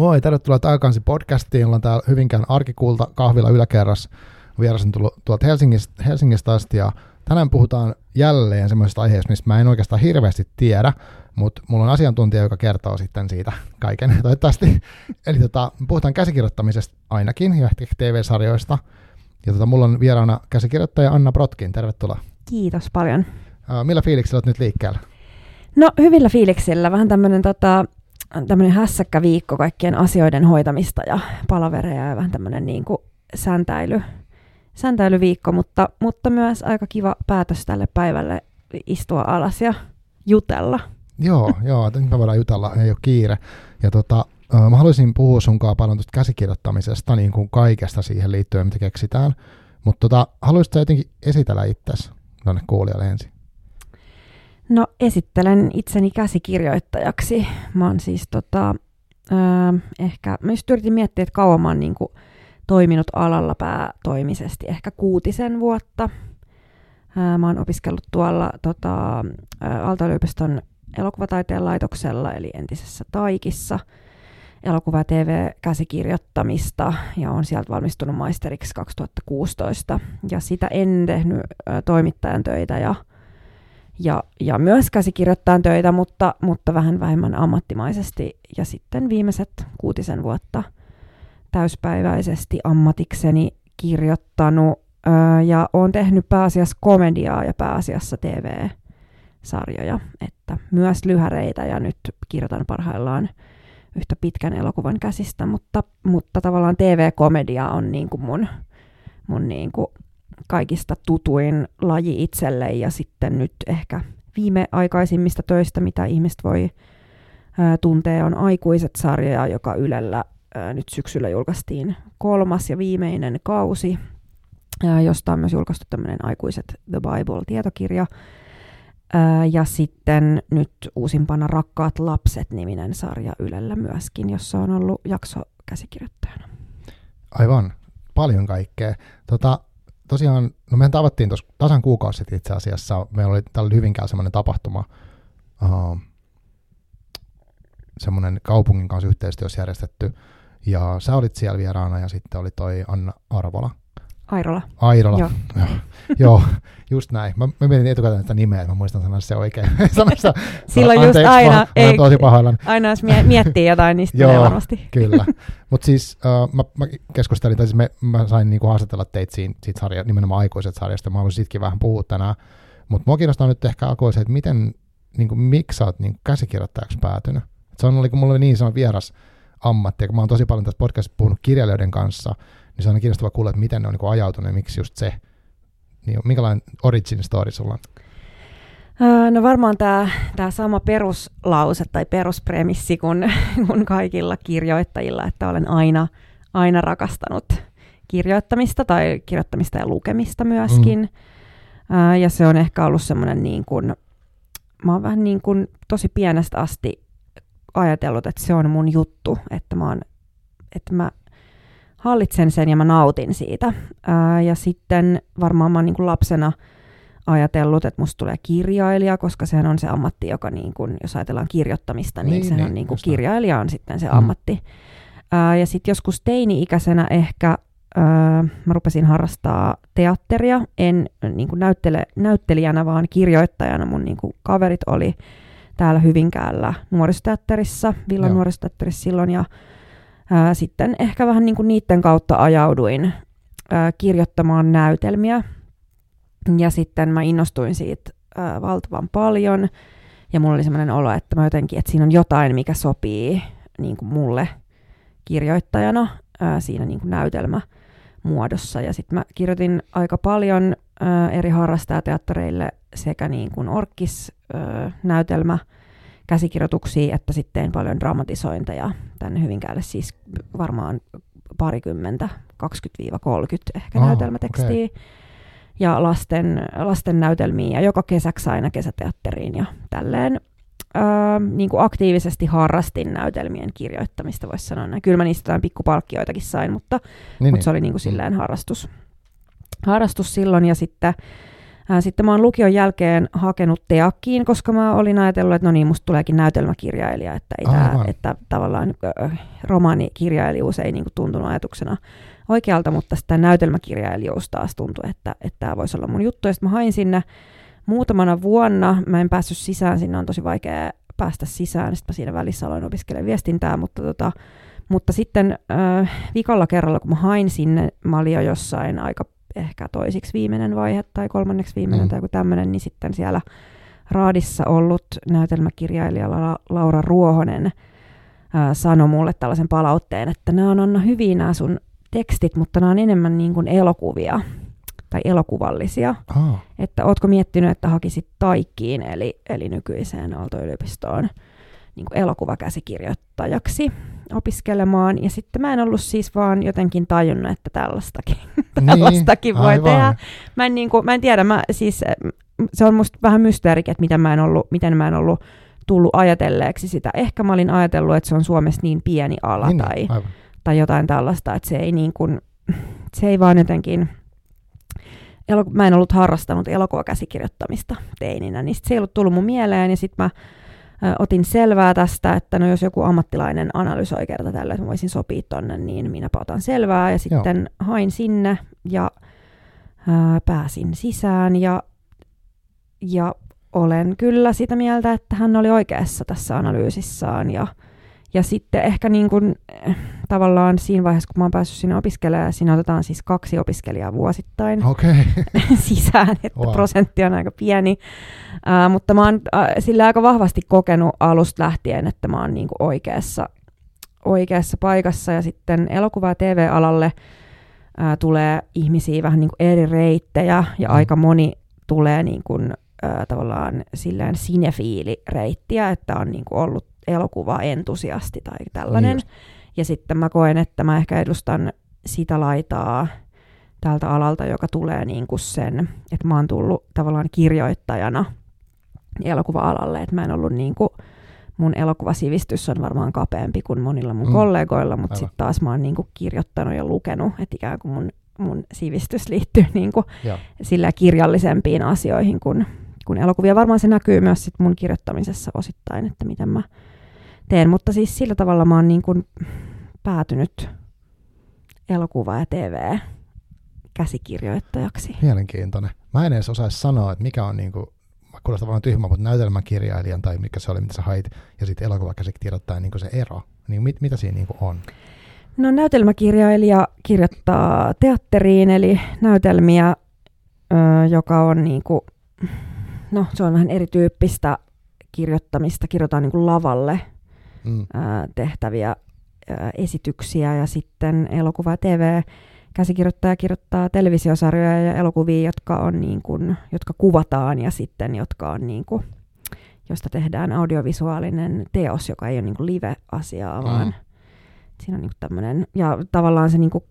Moi, tervetuloa takaisin podcastiin. Ollaan täällä Hyvinkään arkikulta kahvilla yläkerras. Vieras on tullut tuolta Helsingistä, Helsingistä asti ja tänään puhutaan jälleen semmoisesta aiheesta, mistä mä en oikeastaan hirveästi tiedä, mutta mulla on asiantuntija, joka kertoo sitten siitä kaiken toivottavasti. Eli tota, puhutaan käsikirjoittamisesta ainakin ja ehkä TV-sarjoista. Ja tota, mulla on vieraana käsikirjoittaja Anna Brotkin. Tervetuloa. Kiitos paljon. Uh, millä fiiliksillä olet nyt liikkeellä? No hyvillä fiiliksillä. Vähän tämmöinen tota, tämmöinen hässäkkä viikko kaikkien asioiden hoitamista ja palavereja ja vähän tämmöinen niin kuin säntäily, säntäilyviikko, mutta, mutta myös aika kiva päätös tälle päivälle istua alas ja jutella. Joo, joo, nyt me voidaan jutella, ei ole kiire. Ja tota, mä haluaisin puhua sunkaan paljon tuosta käsikirjoittamisesta, niin kuin kaikesta siihen liittyen, mitä keksitään. Mutta tota, haluaisitko jotenkin esitellä itsesi tuonne kuulijalle ensin? No esittelen itseni käsikirjoittajaksi. Mä oon siis tota, äh, ehkä, mä just yritin miettiä, että kauan mä oon niin kuin, toiminut alalla päätoimisesti, ehkä kuutisen vuotta. Äh, mä oon opiskellut tuolla tota, Aalto-yliopiston elokuvataiteen laitoksella, eli entisessä Taikissa, elokuva- TV-käsikirjoittamista, ja on sieltä valmistunut maisteriksi 2016. Ja sitä en tehnyt äh, toimittajan töitä, ja ja, ja myös käsikirjoittaa töitä, mutta, mutta vähän vähemmän ammattimaisesti. Ja sitten viimeiset kuutisen vuotta täyspäiväisesti ammatikseni kirjoittanut ää, ja olen tehnyt pääasiassa komediaa ja pääasiassa TV-sarjoja, että myös lyhäreitä ja nyt kirjoitan parhaillaan yhtä pitkän elokuvan käsistä, mutta, mutta tavallaan TV-komedia on niin kuin mun, mun niin kuin kaikista tutuin laji itselle ja sitten nyt ehkä viimeaikaisimmista töistä, mitä ihmiset voi tuntea, on Aikuiset sarja, joka Ylellä nyt syksyllä julkaistiin kolmas ja viimeinen kausi, josta on myös julkaistu tämmöinen Aikuiset The Bible-tietokirja. Ja sitten nyt uusimpana Rakkaat lapset-niminen sarja Ylellä myöskin, jossa on ollut jakso käsikirjoittajana. Aivan, paljon kaikkea. Tota, tosiaan, no mehän tavattiin tuossa tasan kuukausi itse asiassa, meillä oli tällä Hyvinkään semmoinen tapahtuma, uh, semmoinen kaupungin kanssa yhteistyössä järjestetty, ja sä olit siellä vieraana, ja sitten oli toi Anna Arvola. Airola. Airola, joo. joo. joo just näin. Mä, mä mietin etukäteen tätä nimeä, että mä muistan sanoa se oikein. sitä, Silloin no, just aina, mä, ei, tosi aina jos miettii jotain, niin sitten Joo, varmasti. kyllä. Mutta siis uh, mä, mä, keskustelin, tai siis me, mä sain niinku haastatella teitä siitä, siitä sarja, nimenomaan aikuiset sarjasta, mä haluaisin siitäkin vähän puhua tänään. Mutta mua kiinnostaa nyt ehkä alkuun se, että miten, niinku, miksi sä oot niinku käsikirjoittajaksi päätynyt. Et se on oli, kun mulla oli niin sanon vieras ammatti, ja kun mä oon tosi paljon tässä podcastissa puhunut kirjailijoiden kanssa, niin se on kiinnostavaa kuulla, että miten ne on niin ajautunut ja miksi just se. Niin, minkälainen origin story sulla on? No varmaan tämä, tämä sama peruslause tai peruspremissi kuin, kuin kaikilla kirjoittajilla, että olen aina, aina rakastanut kirjoittamista tai kirjoittamista ja lukemista myöskin. Mm. Ja se on ehkä ollut semmoinen niin kuin, mä oon vähän niin kuin tosi pienestä asti ajatellut, että se on mun juttu, että mä, oon, että mä hallitsen sen ja mä nautin siitä. Ää, ja sitten varmaan mä oon niin kuin lapsena ajatellut, että musta tulee kirjailija, koska sehän on se ammatti, joka niin kuin, jos ajatellaan kirjoittamista, niin, niin sehän niin, on niin kuin kirjailija on sitten se mm. ammatti. Ää, ja sitten joskus teini-ikäisenä ehkä ää, mä rupesin harrastaa teatteria, en niin kuin näyttele, näyttelijänä, vaan kirjoittajana. Mun niin kuin kaverit oli täällä Hyvinkäällä nuorisoteatterissa, Villan nuorisoteatterissa silloin, ja ää, sitten ehkä vähän niin kuin niiden kautta ajauduin ää, kirjoittamaan näytelmiä. Ja sitten mä innostuin siitä ää, valtavan paljon. Ja mulla oli sellainen olo, että mä jotenkin, että siinä on jotain, mikä sopii niin kuin mulle kirjoittajana ää, siinä niin kuin näytelmämuodossa. Ja sitten mä kirjoitin aika paljon ää, eri harrastajateattereille sekä niin kuin orkis ää, näytelmä käsikirjoituksia, että sitten paljon dramatisointeja tänne Hyvinkäälle, siis varmaan parikymmentä, 20-30 ehkä oh, näytelmätekstiä. Okay. Ja lasten, lasten näytelmiä ja joka kesäksi aina kesäteatteriin ja tälleen. Öö, niin kuin aktiivisesti harrastin näytelmien kirjoittamista, voisi sanoa. Näin. Kyllä mä niistä jotain pikkupalkkioitakin sain, mutta, niin, mutta niin. se oli niin kuin silleen harrastus, harrastus silloin. Ja sitten Sitten mä oon lukion jälkeen hakenut teakkiin, koska mä olin ajatellut, että no niin, musta tuleekin näytelmäkirjailija, että, ei tää, että tavallaan romaanikirjailijuus ei niin kuin tuntunut ajatuksena oikealta, mutta sitten näytelmäkirjailijuus taas tuntui, että, että tämä voisi olla mun juttu. Ja sitten mä hain sinne muutamana vuonna, mä en päässyt sisään, sinne on tosi vaikea päästä sisään, sitten mä siinä välissä aloin opiskella viestintää, mutta, tota, mutta sitten äh, vikalla kerralla, kun mä hain sinne, mä olin jo jossain aika ehkä toisiksi viimeinen vaihe tai kolmanneksi viimeinen mm. tai joku tämmöinen, niin sitten siellä raadissa ollut näytelmäkirjailija Laura Ruohonen äh, sanoi mulle tällaisen palautteen, että nämä on Anna hyviä nämä sun tekstit, mutta nämä on enemmän niin kuin elokuvia tai elokuvallisia. Oh. Että ootko miettinyt, että hakisit Taikkiin, eli, eli nykyiseen Aalto-yliopistoon niin kuin elokuvakäsikirjoittajaksi opiskelemaan. Ja sitten mä en ollut siis vaan jotenkin tajunnut, että tällaistakin, niin, tällaistakin voi aivan. tehdä. Mä en, niin kuin, mä en tiedä, mä, siis, se on musta vähän mysteerikin, että miten mä en ollut, miten mä en ollut tullut ajatelleeksi sitä. Ehkä mä olin ajatellut, että se on Suomessa niin pieni ala niin, tai, tai jotain tällaista, että se ei, niin kuin, se ei vaan jotenkin mä en ollut harrastanut elokuvakäsikirjoittamista teininä, niin sit se ei ollut tullut mun mieleen, ja sitten mä ö, otin selvää tästä, että no jos joku ammattilainen analysoi kerta tällä, että mä voisin sopia tonne, niin minäpä otan selvää, ja sitten Joo. hain sinne, ja ö, pääsin sisään, ja, ja olen kyllä sitä mieltä, että hän oli oikeassa tässä analyysissaan, ja ja sitten ehkä niin kuin, eh, tavallaan siinä vaiheessa, kun mä oon päässyt sinne opiskelemaan, siinä otetaan siis kaksi opiskelijaa vuosittain okay. sisään, että wow. prosentti on aika pieni. Uh, mutta mä oon uh, sillä aika vahvasti kokenut alusta lähtien, että mä oon niin kuin oikeassa, oikeassa paikassa. Ja sitten elokuva- ja TV-alalle uh, tulee ihmisiä vähän niin kuin eri reittejä, ja mm. aika moni tulee niin kuin, uh, tavallaan silleen sinefiilireittiä, että on niin kuin ollut elokuva-entusiasti tai tällainen. Niin ja sitten mä koen, että mä ehkä edustan sitä laitaa tältä alalta, joka tulee niin kuin sen, että mä oon tullut tavallaan kirjoittajana elokuva-alalle, että mä en ollut niin kuin, mun elokuvasivistys on varmaan kapeampi kuin monilla mun mm. kollegoilla, mutta sitten taas mä oon niin kuin kirjoittanut ja lukenut, että ikään kuin mun, mun sivistys liittyy niin kuin sillä kirjallisempiin asioihin kuin, kuin elokuvia. Varmaan se näkyy myös sit mun kirjoittamisessa osittain, että miten mä teen, mutta siis sillä tavalla mä oon niin kuin päätynyt elokuva- ja TV käsikirjoittajaksi. Mielenkiintoinen. Mä en edes osaisi sanoa, että mikä on niin kuin, mä kuulostan vaan tyhmä, mutta näytelmäkirjailijan tai mikä se oli, mitä sä hait, ja sitten elokuvakäsikirjoittajan niin se ero. Niin mit, mitä siinä niin on? No näytelmäkirjailija kirjoittaa teatteriin, eli näytelmiä, ö, joka on niin kuin, no se on vähän erityyppistä kirjoittamista, kirjoitetaan niin kuin lavalle mm. ää, tehtäviä ää, esityksiä ja sitten elokuva- ja TV käsikirjoittaja kirjoittaa televisiosarjoja ja elokuvia, jotka, on niin kuin, jotka kuvataan ja sitten jotka on niin kuin, josta tehdään audiovisuaalinen teos, joka ei ole niin live-asiaa, mm. vaan siinä on niin tämmöinen, ja tavallaan se niin kuin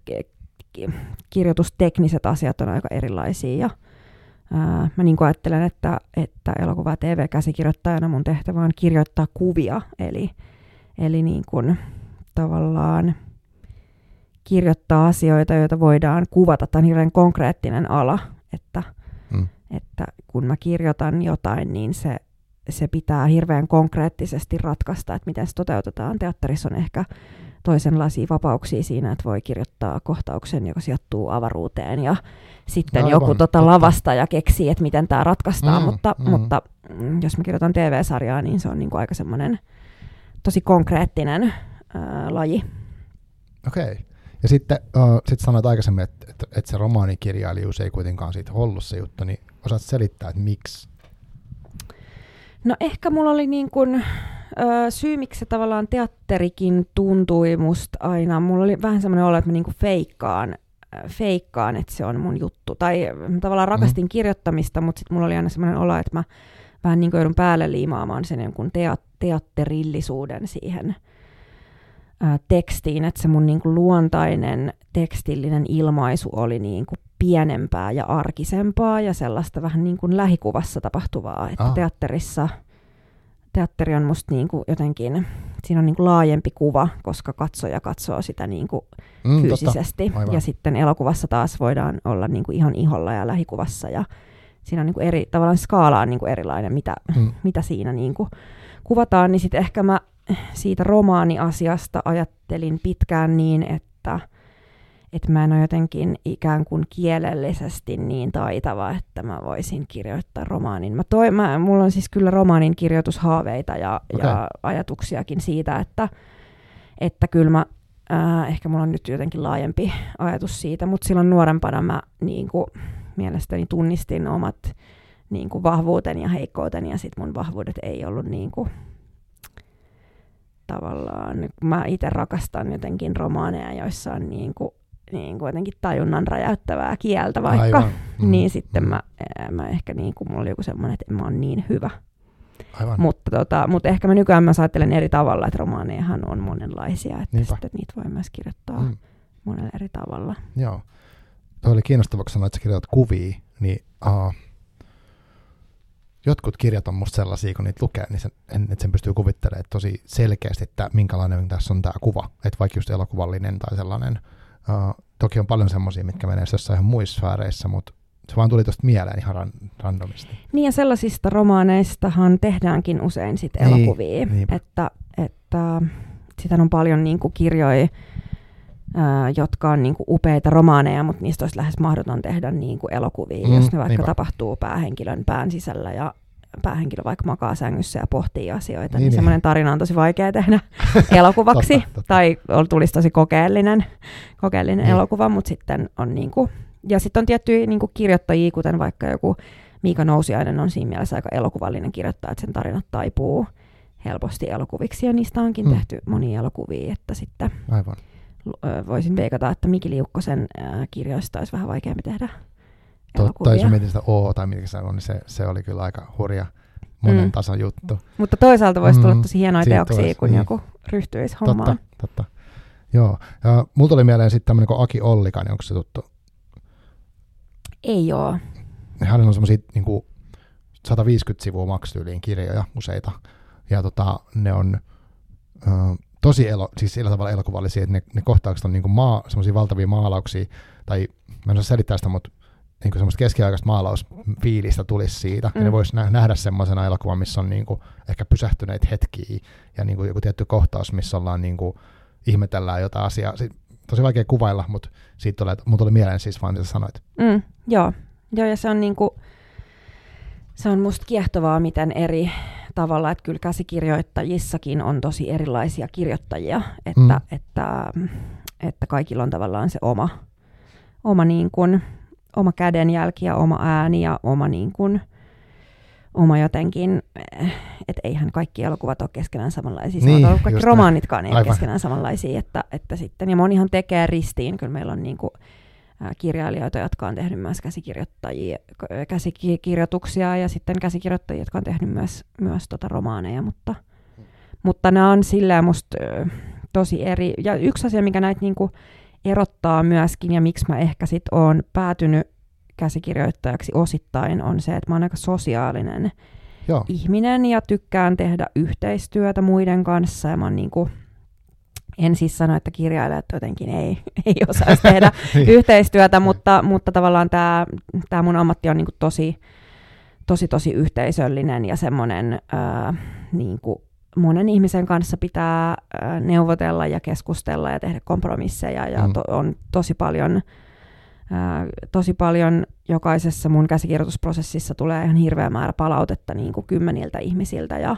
kirjoitustekniset asiat on aika erilaisia ja ää, mä niin ajattelen, että, että elokuva- ja TV-käsikirjoittajana mun tehtävä on kirjoittaa kuvia, eli Eli niin kuin tavallaan kirjoittaa asioita, joita voidaan kuvata. Tämä on hirveän konkreettinen ala, että, mm. että kun mä kirjoitan jotain, niin se, se pitää hirveän konkreettisesti ratkaista, että miten se toteutetaan. Teatterissa on ehkä toisenlaisia vapauksia siinä, että voi kirjoittaa kohtauksen, joka sijoittuu avaruuteen ja sitten Aivan, joku tota lavasta ja keksii, että miten tämä ratkaistaan, mm, mutta, mm. mutta mm, jos mä kirjoitan TV-sarjaa, niin se on niin kuin aika semmoinen tosi konkreettinen ää, laji. Okei. Okay. Ja sitten uh, sit sanoit aikaisemmin, että, että, että se romaanikirjailijuus ei kuitenkaan siitä ollut se juttu, niin osaat selittää, että miksi? No ehkä mulla oli niin kuin, ö, syy, miksi se tavallaan teatterikin tuntui musta aina. Mulla oli vähän semmoinen olo, että mä niinku feikkaan, feikkaan, että se on mun juttu. Tai mä tavallaan rakastin mm. kirjoittamista, mutta sitten mulla oli aina semmoinen olo, että mä vähän niin kuin joudun päälle liimaamaan sen jonkun teat, teatterillisuuden siihen ää, tekstiin, että se mun niin kuin luontainen tekstillinen ilmaisu oli niin kuin pienempää ja arkisempaa ja sellaista vähän niin kuin lähikuvassa tapahtuvaa, että ah. teatterissa teatteri on musta niin kuin jotenkin, siinä on niin kuin laajempi kuva, koska katsoja katsoo sitä niin kuin mm, fyysisesti. Ja sitten elokuvassa taas voidaan olla niin kuin ihan iholla ja lähikuvassa ja siinä on niin kuin eri, tavallaan skaala on niin kuin erilainen, mitä, mm. mitä siinä niin kuin kuvataan, niin sitten ehkä mä siitä romaaniasiasta ajattelin pitkään niin, että, että mä en ole jotenkin ikään kuin kielellisesti niin taitava, että mä voisin kirjoittaa romaanin. Mä toi, mä, mulla on siis kyllä romaanin kirjoitushaaveita ja, okay. ja ajatuksiakin siitä, että, että kyllä mä, äh, ehkä mulla on nyt jotenkin laajempi ajatus siitä, mutta silloin nuorempana mä niin kuin, mielestäni tunnistin omat niin kuin, vahvuuteni ja heikkouteni ja sitten mun vahvuudet ei ollut niin kuin, tavallaan, mä itse rakastan jotenkin romaaneja, joissa on niin kuin, niin kuin jotenkin tajunnan räjäyttävää kieltä vaikka, Aivan. Mm. niin sitten mm. mä, mä ehkä niin kuin, mulla oli joku semmoinen, että en mä oon niin hyvä. Aivan. Mutta, tota, mutta ehkä mä nykyään mä ajattelen eri tavalla, että romaanejahan on monenlaisia, että sitten niitä voi myös kirjoittaa mm. monella eri tavalla. Joo. Tuo oli kiinnostavaa, kun sanoit, että sä kirjoitat kuvia, niin uh, jotkut kirjat on musta sellaisia, kun niitä lukee, niin sen, että sen pystyy kuvittelemaan tosi selkeästi, että minkälainen tässä on tämä kuva. Että vaikka just elokuvallinen tai sellainen. Uh, toki on paljon semmoisia, mitkä menee jossain ihan muissa sfääreissä, mutta se vaan tuli tuosta mieleen ihan ran, randomisti. Niin ja sellaisista romaaneistahan tehdäänkin usein sit niin, elokuvia. Niin, että, että sitä on paljon niin kuin kirjoja, jotka on niin kuin upeita romaaneja, mutta niistä olisi lähes mahdoton tehdä niin kuin elokuvia, mm, jos ne vaikka niinpä. tapahtuu päähenkilön pään sisällä ja päähenkilö vaikka makaa sängyssä ja pohtii asioita, niin, niin, niin. semmoinen tarina on tosi vaikea tehdä elokuvaksi, totta, totta. tai tulisi tosi kokeellinen, kokeellinen niin. elokuva, mutta sitten on niin kuin, ja sitten on tiettyjä niin kuin kirjoittajia, kuten vaikka joku Miika Nousiainen on siinä mielessä aika elokuvallinen kirjoittaja, että sen tarinat taipuu helposti elokuviksi, ja niistä onkin mm. tehty monia elokuvia, että sitten Aivan voisin veikata, että Miki Liukkosen kirjoista olisi vähän vaikeampi tehdä Totta, jos mietin sitä O tai mitä se on, niin se, se oli kyllä aika hurja monen mm. tason juttu. Mutta toisaalta voisi tulla mm. tosi hienoja Siitä teoksia, olisi, kun niin. joku ryhtyisi hommaan. Totta, totta. Joo. Ja mulla tuli mieleen sitten tämmöinen kuin Aki Ollikainen, onko se tuttu? Ei oo. Hänellä on semmoisia niin 150 sivua maksutyyliin kirjoja useita. Ja tota, ne on, tosi elo, siis sillä tavalla elokuvallisia, että ne, ne kohtaukset on niinku maa, semmoisia valtavia maalauksia, tai mä en osaa selittää sitä, mutta niinku semmoista keskiaikaista maalausfiilistä tulisi siitä, mm. ja ne voisi nä- nähdä semmoisena elokuvan, missä on niinku ehkä pysähtyneitä hetkiä, ja niinku joku tietty kohtaus, missä ollaan niinku, ihmetellään jotain asiaa. Si- tosi vaikea kuvailla, mutta siitä tulee, mun tuli mieleen siis vaan, mitä sanoit. Mm, joo. joo, ja se on niinku, se on musta kiehtovaa, miten eri tavalla, että kyllä käsikirjoittajissakin on tosi erilaisia kirjoittajia, että, mm. että, että kaikilla on tavallaan se oma, oma, niin kuin, oma kädenjälki ja oma ääni ja oma, niin kuin, oma jotenkin, että eihän kaikki elokuvat ole keskenään samanlaisia, niin, kaikki romaanitkaan ei ole keskenään samanlaisia, että, että sitten, ja monihan tekee ristiin, kyllä meillä on niin kuin, kirjailijoita, jotka on tehnyt myös käsikirjoittajia, käsikirjoituksia ja sitten käsikirjoittajia, jotka on tehnyt myös, myös tota romaaneja, mutta, mutta nämä on silleen musta tosi eri. Ja yksi asia, mikä näitä niinku erottaa myöskin ja miksi mä ehkä sit oon päätynyt käsikirjoittajaksi osittain on se, että mä oon aika sosiaalinen Joo. ihminen ja tykkään tehdä yhteistyötä muiden kanssa ja mä oon niinku, en siis sano, että kirjailijat jotenkin ei, ei osaisi tehdä niin. yhteistyötä, mutta, mutta tavallaan tämä, tämä mun ammatti on niin kuin tosi, tosi, tosi yhteisöllinen ja semmoinen ää, niin kuin monen ihmisen kanssa pitää ää, neuvotella ja keskustella ja tehdä kompromisseja ja mm. to, on tosi paljon, ää, tosi paljon jokaisessa mun käsikirjoitusprosessissa tulee ihan hirveä määrä palautetta niin kuin kymmeniltä ihmisiltä ja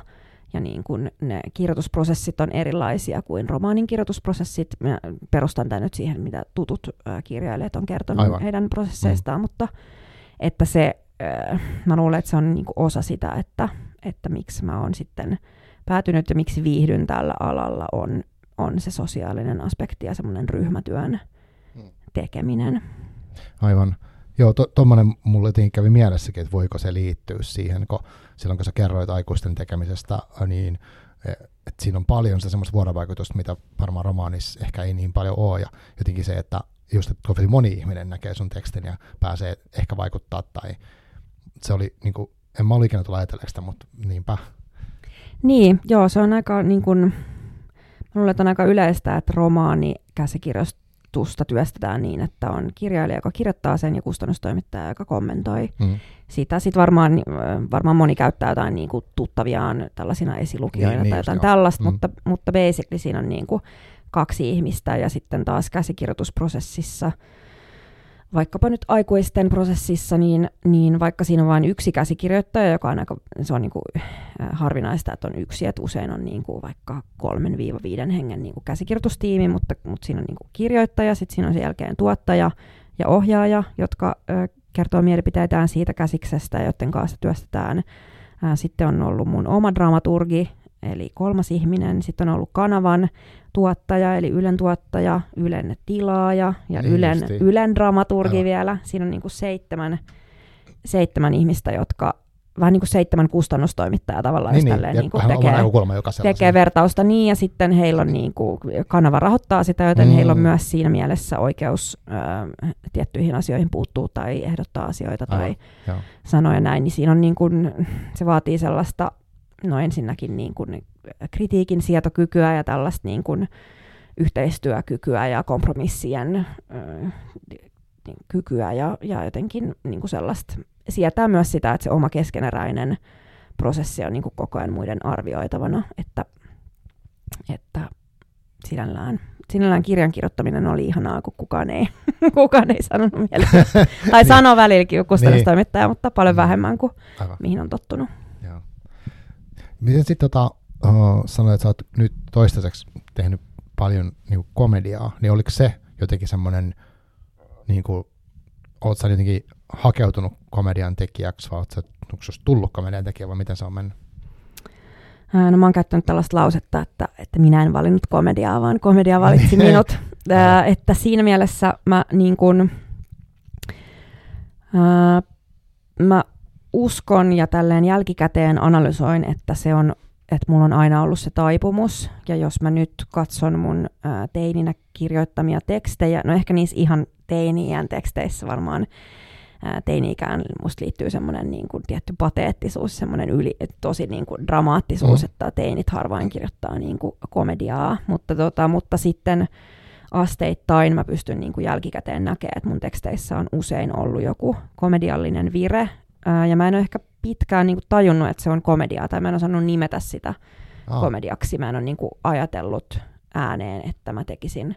ja niin kuin ne kirjoitusprosessit on erilaisia kuin romaanin kirjoitusprosessit. Mä perustan tämän nyt siihen, mitä tutut kirjailijat on kertonut Aivan. heidän prosesseistaan, mm. mutta että se, mä luulen, että se on niin kuin osa sitä, että, että miksi mä oon sitten päätynyt ja miksi viihdyn tällä alalla on, on se sosiaalinen aspekti ja semmoinen ryhmätyön mm. tekeminen. Aivan. Joo, tuommoinen to, mulle kävi mielessäkin, että voiko se liittyä siihen, kun silloin kun sä kerroit aikuisten tekemisestä, niin e, että siinä on paljon sitä semmoista vuorovaikutusta, mitä varmaan romaanissa ehkä ei niin paljon ole, ja jotenkin se, että just, että kovin moni ihminen näkee sun tekstin ja pääsee ehkä vaikuttaa, tai se oli, niin kuin, en mä ollut ikinä tulla ajatelleeksi mutta niinpä. Niin, joo, se on aika niin kuin, on aika yleistä, että romaani käsikirjoista kustannusta työstetään niin, että on kirjailija, joka kirjoittaa sen ja kustannustoimittaja, joka kommentoi mm. sitä. Sitten varmaan, varmaan moni käyttää jotain niin kuin tuttaviaan tällaisina esilukijoina niin, tai niin jotain tällaista, mm. mutta, mutta basically siinä on niin kuin kaksi ihmistä ja sitten taas käsikirjoitusprosessissa – vaikkapa nyt aikuisten prosessissa, niin, niin vaikka siinä on vain yksi käsikirjoittaja, joka on aika, se on niin kuin, äh, harvinaista, että on yksi, että usein on niin kuin vaikka kolmen viiva viiden hengen niin kuin käsikirjoitustiimi, mutta, mutta siinä on niin kuin kirjoittaja, sitten siinä on sen jälkeen tuottaja ja ohjaaja, jotka kertoo mielipiteitään siitä käsiksestä, joiden kanssa työstetään. Ää, sitten on ollut mun oma dramaturgi, eli kolmas ihminen. Sitten on ollut kanavan tuottaja, eli Ylen tuottaja, Ylen tilaaja ja niin Ylen, Ylen dramaturgi Aivan. vielä. Siinä on niin kuin seitsemän, seitsemän ihmistä, jotka vähän niin kuin seitsemän kustannustoimittajaa tavallaan, niin, jos niin, niin kuin tekee, tekee vertausta niin, ja sitten heillä on niin kuin, kanava rahoittaa sitä, joten mm. heillä on myös siinä mielessä oikeus ö, tiettyihin asioihin puuttuu tai ehdottaa asioita tai Aivan, sanoa näin, niin siinä on niin kuin, se vaatii sellaista no ensinnäkin niin kuin kritiikin sietokykyä ja tällaista niin kuin yhteistyökykyä ja kompromissien ö, kykyä ja, ja jotenkin niin kuin sellaista sietää myös sitä, että se oma keskeneräinen prosessi on niin kuin koko ajan muiden arvioitavana, että, että sinällään, sinällään kirjan kirjoittaminen oli ihanaa, kun kukaan ei, kukaan ei sanonut mieleen. tai niin. sanoi välilläkin kustannustoimittaja, niin. mutta paljon mm. vähemmän kuin Aivan. mihin on tottunut. Miten sitten tota, uh, sanoit, että sä oot nyt toistaiseksi tehnyt paljon niin komediaa, niin oliko se jotenkin semmoinen, niin kuin, oot sä jotenkin hakeutunut komedian tekijäksi, vai oot onko tullut komedian tekijä, vai miten se on mennyt? No mä oon käyttänyt tällaista lausetta, että, että minä en valinnut komediaa, vaan komedia valitsi minut. Ää, että siinä mielessä mä niin kun, ää, mä uskon ja tälleen jälkikäteen analysoin, että se on että mulla on aina ollut se taipumus, ja jos mä nyt katson mun ää, teininä kirjoittamia tekstejä, no ehkä niissä ihan teini-iän teksteissä varmaan ää, teini-ikään musta liittyy semmoinen niin kuin tietty pateettisuus, semmoinen yli, tosi niin kuin dramaattisuus, mm. että teinit harvoin kirjoittaa niin kuin komediaa, mutta, tota, mutta sitten asteittain mä pystyn niin kuin jälkikäteen näkemään, että mun teksteissä on usein ollut joku komediallinen vire, Ää, ja mä en ole ehkä pitkään niin kuin, tajunnut, että se on komediaa, tai mä en osannut nimetä sitä oh. komediaksi. Mä en ole niin kuin, ajatellut ääneen, että mä tekisin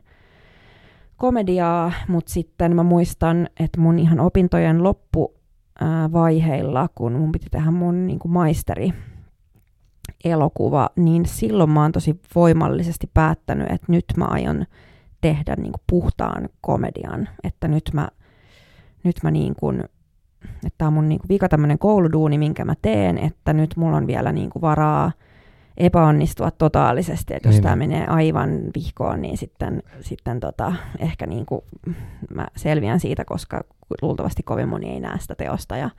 komediaa, mutta sitten mä muistan, että mun ihan opintojen loppuvaiheilla, kun mun piti tehdä mun niin kuin maisteri elokuva, niin silloin mä oon tosi voimallisesti päättänyt, että nyt mä aion tehdä niin kuin puhtaan komedian, että nyt mä, nyt mä niin kuin että tämä on mun niinku vika tämmöinen kouluduuni, minkä mä teen, että nyt mulla on vielä niinku varaa epäonnistua totaalisesti, että jos niin. tämä menee aivan vihkoon, niin sitten, sitten tota, ehkä niinku, mä selviän siitä, koska luultavasti kovin moni ei näe sitä teosta ja,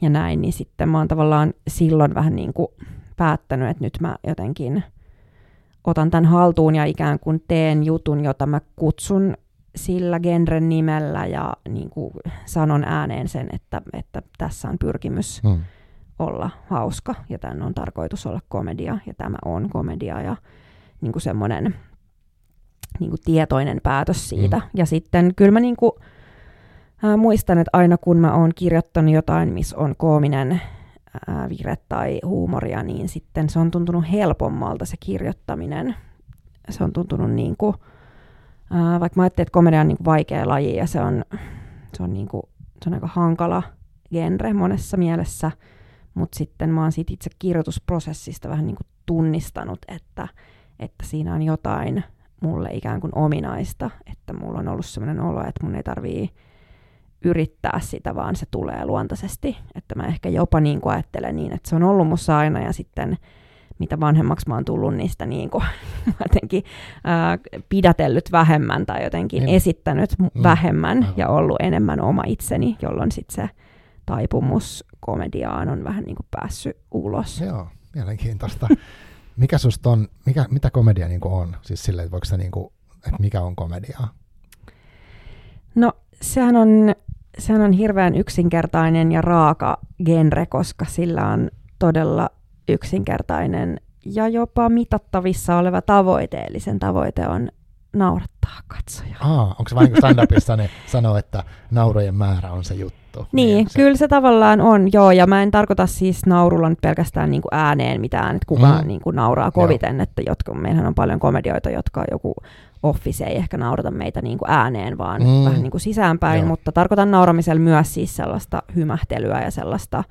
ja näin, niin sitten mä oon tavallaan silloin vähän niin kuin päättänyt, että nyt mä jotenkin otan tämän haltuun ja ikään kuin teen jutun, jota mä kutsun sillä genren nimellä ja niin kuin sanon ääneen sen, että, että tässä on pyrkimys hmm. olla hauska ja tämän on tarkoitus olla komedia ja tämä on komedia ja niin kuin semmoinen niin kuin tietoinen päätös siitä. Hmm. Ja sitten kyllä mä niin kuin, äh, muistan, että aina kun mä oon kirjoittanut jotain, missä on koominen äh, vire tai huumoria, niin sitten se on tuntunut helpommalta se kirjoittaminen. Se on tuntunut niin kuin, Ää, vaikka mä ajattelin, että komedia on niin vaikea laji ja se on, se on, niin kuin, se on aika hankala genre monessa mielessä, mutta sitten mä oon siitä itse kirjoitusprosessista vähän niin kuin tunnistanut, että, että siinä on jotain mulle ikään kuin ominaista, että mulla on ollut sellainen olo, että mun ei tarvii yrittää sitä, vaan se tulee luontaisesti. Että mä ehkä jopa niin kuin ajattelen niin, että se on ollut mussa aina ja sitten mitä vanhemmaksi mä oon tullut niistä niin kuin, jotenkin ää, pidätellyt vähemmän tai jotenkin niin. esittänyt mm. vähemmän Aivan. ja ollut enemmän oma itseni, jolloin sitten se taipumus komediaan on vähän niin kuin päässyt ulos. Joo, mielenkiintoista. mikä susta on, mikä, mitä komedia niin on? Siis silleen, että voiko se niin kuin, että mikä on komediaa? No sehän on, sehän on hirveän yksinkertainen ja raaka genre, koska sillä on todella yksinkertainen ja jopa mitattavissa oleva tavoite, eli sen tavoite on naurattaa katsojaa. Aa, onko se vain niin stand-upissa ne sanoo, että naurojen määrä on se juttu? Niin, se... kyllä se tavallaan on, joo, ja mä en tarkoita siis naurulla nyt pelkästään niin kuin ääneen mitään, että kuka mm. niin kuin nauraa koviten, joo. että jotka, meillähän on paljon komedioita, jotka joku Office ei ehkä naurata meitä niin kuin ääneen, vaan mm. vähän niin kuin sisäänpäin, joo. mutta tarkoitan nauramisella myös siis sellaista hymähtelyä ja sellaista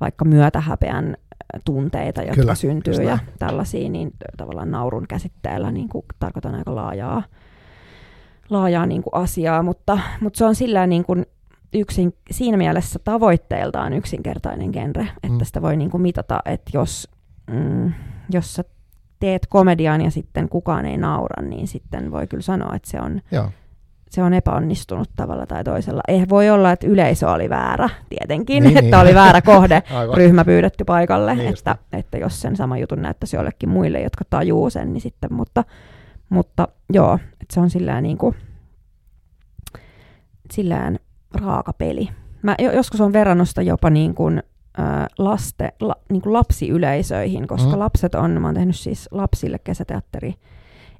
vaikka myötähäpeän tunteita, jotka Kyllä, syntyy ja tällaisia, niin tavallaan naurun käsitteellä niin kuin, tarkoitan aika laajaa, laajaa niin kuin asiaa, mutta, mutta se on sillä niin kuin yksin, siinä mielessä tavoitteeltaan yksinkertainen genre, että mm. sitä voi niin kuin mitata, että jos, mm, jos sä teet komedian ja sitten kukaan ei naura, niin sitten voi kyllä sanoa, että se on Joo se on epäonnistunut tavalla tai toisella. Eh, voi olla, että yleisö oli väärä, tietenkin, niin, että niin. oli väärä kohde, ryhmä pyydetty paikalle, niin että, että jos sen sama jutun näyttäisi jollekin muille, jotka tajuu sen, niin sitten, mutta, mutta joo, että se on sillään niin kuin, sillään raaka peli. Mä joskus on verrannut sitä jopa niin kuin, laste, la, niin kuin lapsiyleisöihin, koska mm. lapset on, mä oon tehnyt siis lapsille kesäteatteri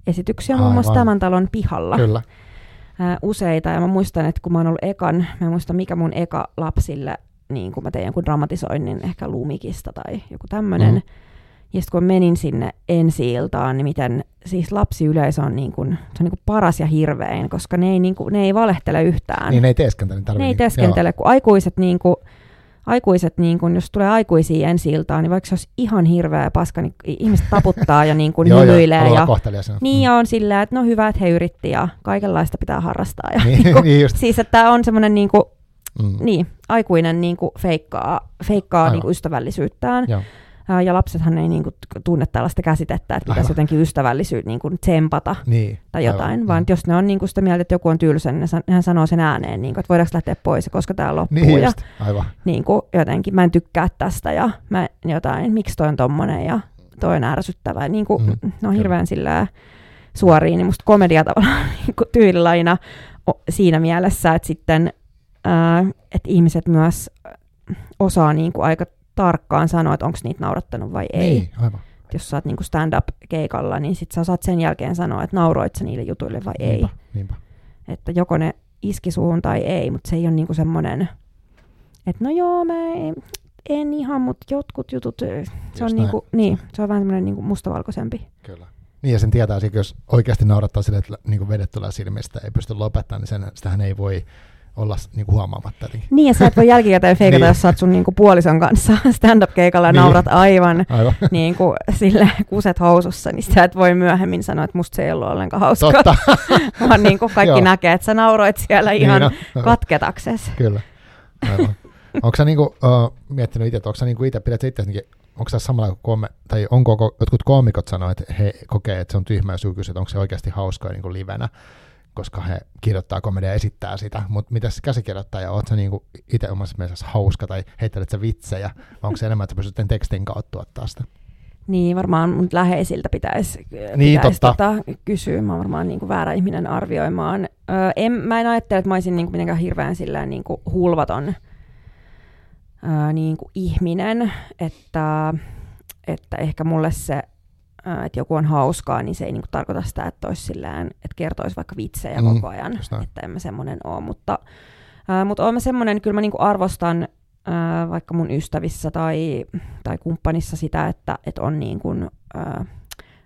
esityksiä muun muassa tämän talon pihalla. Kyllä ää, useita. Ja mä muistan, että kun mä oon ollut ekan, mä en muista mikä mun eka lapsille, niin kun mä tein jonkun dramatisoinnin, ehkä Lumikista tai joku tämmöinen. Mm. Ja sitten kun menin sinne ensi-iltaan, niin miten siis lapsiyleisö on, niin kuin, se on niin kuin paras ja hirvein, koska ne ei, niin kuin, ne ei valehtele yhtään. Niin ne ei teeskentele. Ne ei teeskentele, kun aikuiset niin kuin, aikuiset, niin kun, jos tulee aikuisia ensi iltaan, niin vaikka se olisi ihan hirveä ja paska, niin ihmiset taputtaa ja niin kun joo, hymyilee. Ja, niin ja on sillä, että no hyvä, että he yritti ja kaikenlaista pitää harrastaa. Ja, niin, kun, niin siis, että tämä on semmoinen niin kuin, mm. niin, aikuinen niin kuin feikkaa, feikkaa niin kuin ystävällisyyttään. Joo. Ja lapsethan ei niin kuin, tunne tällaista käsitettä, että pitäisi jotenkin ystävällisyyttä niin kuin tsempata niin, tai jotain, aivan. vaan mm. jos ne on niin kuin sitä mieltä, että joku on tylsä, niin hän sanoo sen ääneen, niin kuin, että voidaanko lähteä pois, koska tämä loppuu. Niin just, aivan. Niin kuin, jotenkin mä en tykkää tästä ja mä jotain, miksi toi on tommonen ja toi on ärsyttävä. Niin kuin, mm, ne on hirveän sillä suoriin, niin musta komedia tavallaan niin tyylilajina siinä mielessä, että sitten ää, että ihmiset myös osaa niin kuin aika tarkkaan sanoa, että onko niitä naurattanut vai ei. Niin, aivan. Jos sä oot niinku stand-up-keikalla, niin sit sä saat sen jälkeen sanoa, että nauroit sä niille jutuille vai niinpä, ei. Niinpä. Että joko ne iski suuhun tai ei, mutta se ei ole niinku semmoinen, että no joo, mä en, en ihan, mutta jotkut jutut, se on, niinku, niin, se on vähän semmoinen niinku mustavalkoisempi. Kyllä. Niin ja sen tietää, että jos oikeasti naurattaa sille, että niin vedet tulee silmistä ei pysty lopettamaan, niin sen, sitähän ei voi olla niinku huomaamatta. Eli. Niin, ja sä et voi jälkikäteen feikata, niin. jos sä oot sun niinku puolison kanssa stand-up-keikalla ja niin. naurat aivan, aivan. Niinku, sille kuset housussa, niin sä et voi myöhemmin sanoa, että musta se ei ollut ollenkaan hauskaa. Totta. Vaan niinku kaikki näkee, että sä nauroit siellä niin ihan niin, katketakses. Kyllä. Aivan. onko sä niinku, uh, miettinyt itse, että onko sä niinku itse, pidät itse onko tässä samalla kuin tai onko jotkut koomikot sanoa, että he kokee, että se on tyhmä, jos että onko se oikeasti hauskaa niin kuin livenä, koska he kirjoittaa komedia ja esittää sitä, mutta mitä käsikirjoittaja, oot sä niinku itse omassa mielessä hauska tai heittelet sä vitsejä, vai onko se enemmän, että pystyt tekstin kautta tuottaa sitä? Niin, varmaan mun läheisiltä pitäisi, niin, pitäisi tota, kysyä. Mä oon varmaan niin kuin väärä ihminen arvioimaan. Öö, en, mä en ajattele, että mä olisin niin kuin mitenkään hirveän sillään, niin kuin hulvaton öö, niin kuin ihminen, että, että ehkä mulle se että joku on hauskaa, niin se ei niinku tarkoita sitä, että, olisi sillään, että kertoisi vaikka vitsejä mm, koko ajan, että en mä semmoinen ole, mutta, äh, mutta olen mä semmoinen, kyllä mä niinku arvostan äh, vaikka mun ystävissä tai, tai kumppanissa sitä, että, että on niin kuin, äh,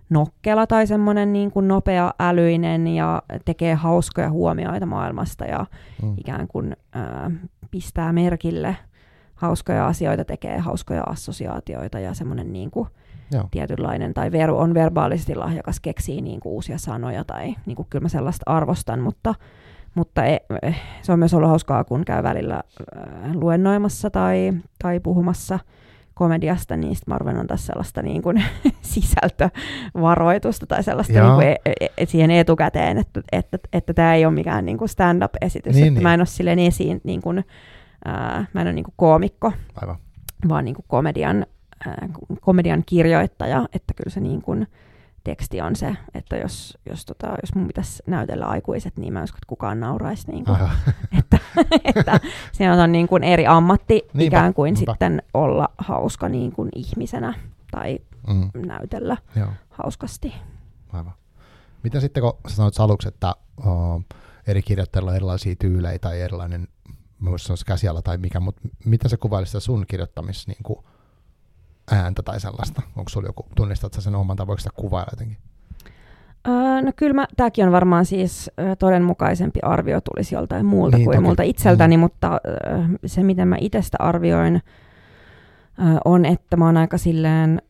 nokkela tai semmoinen niin kuin nopea, älyinen ja tekee hauskoja huomioita maailmasta ja mm. ikään kuin äh, pistää merkille hauskoja asioita, tekee hauskoja assosiaatioita ja semmoinen niin kuin, Joo. tietynlainen, tai veru on verbaalisesti lahjakas, keksii niin kuin uusia sanoja, tai niin kuin, kyllä mä sellaista arvostan, mutta, mutta e, e, se on myös ollut hauskaa, kun käy välillä äh, luennoimassa tai, tai puhumassa komediasta, niin sitten mä arven tässä sellaista niin kuin, sisältövaroitusta tai sellaista niin kuin, e, e, e, siihen etukäteen, että, että, että, että tämä ei ole mikään niin kuin stand-up-esitys, niin, että niin. mä en ole silleen esiin, niin kuin, äh, mä en ole niin kuin koomikko, Aivan. vaan niin kuin komedian komedian kirjoittaja, että kyllä se niin kuin teksti on se, että jos, jos, tota, jos mun pitäisi näytellä aikuiset, niin mä uskon, että kukaan nauraisi. Niin kuin, että, että se on niin kuin eri ammatti Niinpä. ikään kuin Niinpä. sitten olla hauska niin kuin ihmisenä tai mm. näytellä Joo. hauskasti. Aivan. Miten sitten, kun sä sanoit aluksi, että uh, eri kirjoittajilla on erilaisia tyylejä tai erilainen, muista se käsiala tai mikä, mutta miten se kuvailisi sitä sun kirjoittamis niin kuin ääntä tai sellaista? Onko sulla joku, tunnistat sä sen oman tai voiko sitä kuvailla jotenkin? Uh, no kyllä mä, tämäkin on varmaan siis uh, todenmukaisempi arvio tulisi joltain muulta niin, kuin toki. multa itseltäni, mm. mutta uh, se miten mä itse sitä arvioin uh, on, että mä oon aika silleen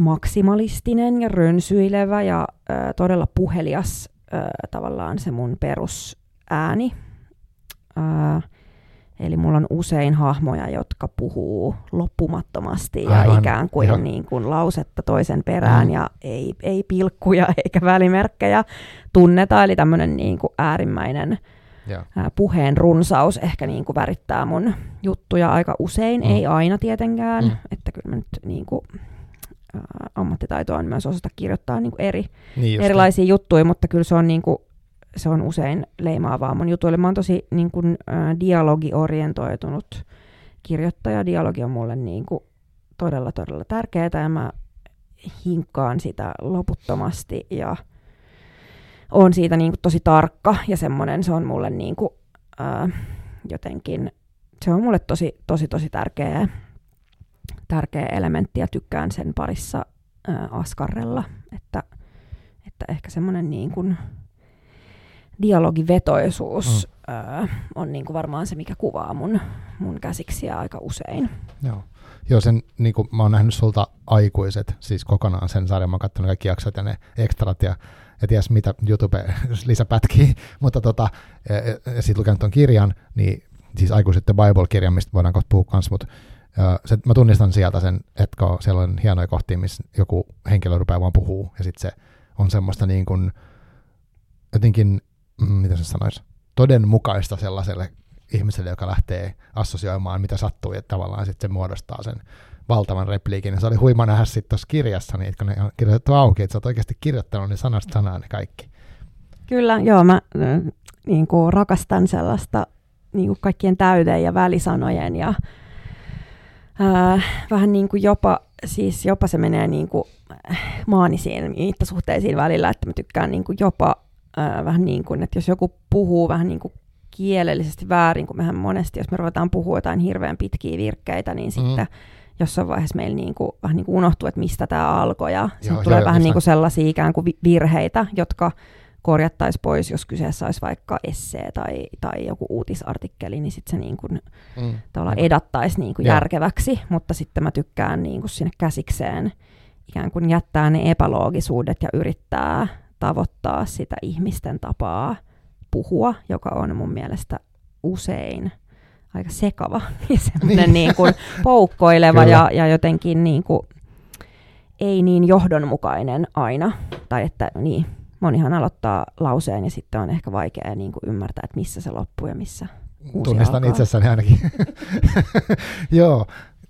maksimalistinen ja rönsyilevä ja todella puhelias uh, tavallaan se mun perusääni. Uh, Eli mulla on usein hahmoja, jotka puhuu loppumattomasti ja Aivan, ikään kuin, niin kuin lausetta toisen perään mm. ja ei, ei pilkkuja eikä välimerkkejä tunneta. Eli tämmöinen niin kuin äärimmäinen ja. puheen runsaus ehkä niin kuin värittää mun juttuja aika usein, mm. ei aina tietenkään. Mm. Että kyllä mä nyt niin kuin, ä, ammattitaito on myös osata kirjoittaa niin kuin eri, niin erilaisia juttuja, mutta kyllä se on niin kuin se on usein leimaavaa mun jutuille. Mä oon tosi niin kuin, ä, dialogiorientoitunut kirjoittaja. Dialogi on mulle niin kuin, todella, todella tärkeää ja mä hinkkaan sitä loputtomasti ja on siitä niin kuin, tosi tarkka ja semmoinen se on mulle niin kuin, ä, jotenkin, se on mulle tosi, tosi, tosi tärkeä, tärkeä elementti ja tykkään sen parissa ä, askarrella, että, että ehkä semmoinen niin kuin, dialogivetoisuus mm. öö, on niin kuin varmaan se, mikä kuvaa mun, mun käsiksiä aika usein. Joo. Joo, sen, niin kuin mä oon nähnyt sulta aikuiset, siis kokonaan sen sarjan, mä oon katsonut kaikki jaksot ja ne ekstrat ja, ja ties mitä YouTube lisäpätkiä, mutta tota, ja, ja sit lukenut ton kirjan, niin siis aikuiset The Bible-kirjan, mistä voidaan kohta puhua kanssa, mutta ja se, mä tunnistan sieltä sen, että kun siellä on hienoja kohtia, missä joku henkilö rupeaa vaan puhuu, ja sitten se on semmoista niin kuin, jotenkin mitä se sanoisi, todenmukaista sellaiselle ihmiselle, joka lähtee assosioimaan, mitä sattuu, ja tavallaan sitten se muodostaa sen valtavan repliikin. Ja se oli huima nähdä sitten tuossa kirjassa, niin, kun ne on kirjoitettu auki, että sä oot oikeasti kirjoittanut niin sanasta sanaan ne kaikki. Kyllä, joo, mä niin kuin rakastan sellaista niin kuin kaikkien täyteen ja välisanojen ja äh, vähän niin kuin jopa, siis jopa se menee niin kuin maanisiin mittasuhteisiin välillä, että mä tykkään niin kuin jopa ää, vähän niin kuin, että jos joku puhuu vähän niin kuin kielellisesti väärin, kun mehän monesti, jos me ruvetaan puhua jotain hirveän pitkiä virkkeitä, niin mm. sitten jossain vaiheessa meillä niin kuin, vähän niin kuin unohtuu, että mistä tämä alkoi, ja sitten tulee joo, vähän niin kuin sellaisia ikään kuin virheitä, jotka korjattaisiin pois, jos kyseessä olisi vaikka essee tai, tai joku uutisartikkeli, niin sitten se niin kuin, mm. edattaisi niin kuin järkeväksi, mutta sitten mä tykkään niin kuin sinne käsikseen ikään kuin jättää ne epäloogisuudet ja yrittää tavoittaa sitä ihmisten tapaa puhua, joka on mun mielestä usein aika sekava ja semmoinen niin. niin kuin poukkoileva ja, ja jotenkin niin kuin ei niin johdonmukainen aina. Tai että niin, monihan aloittaa lauseen ja sitten on ehkä vaikea niin kuin ymmärtää, että missä se loppuu ja missä uusi Tunnistan alkaa. itsessäni ainakin. Joo,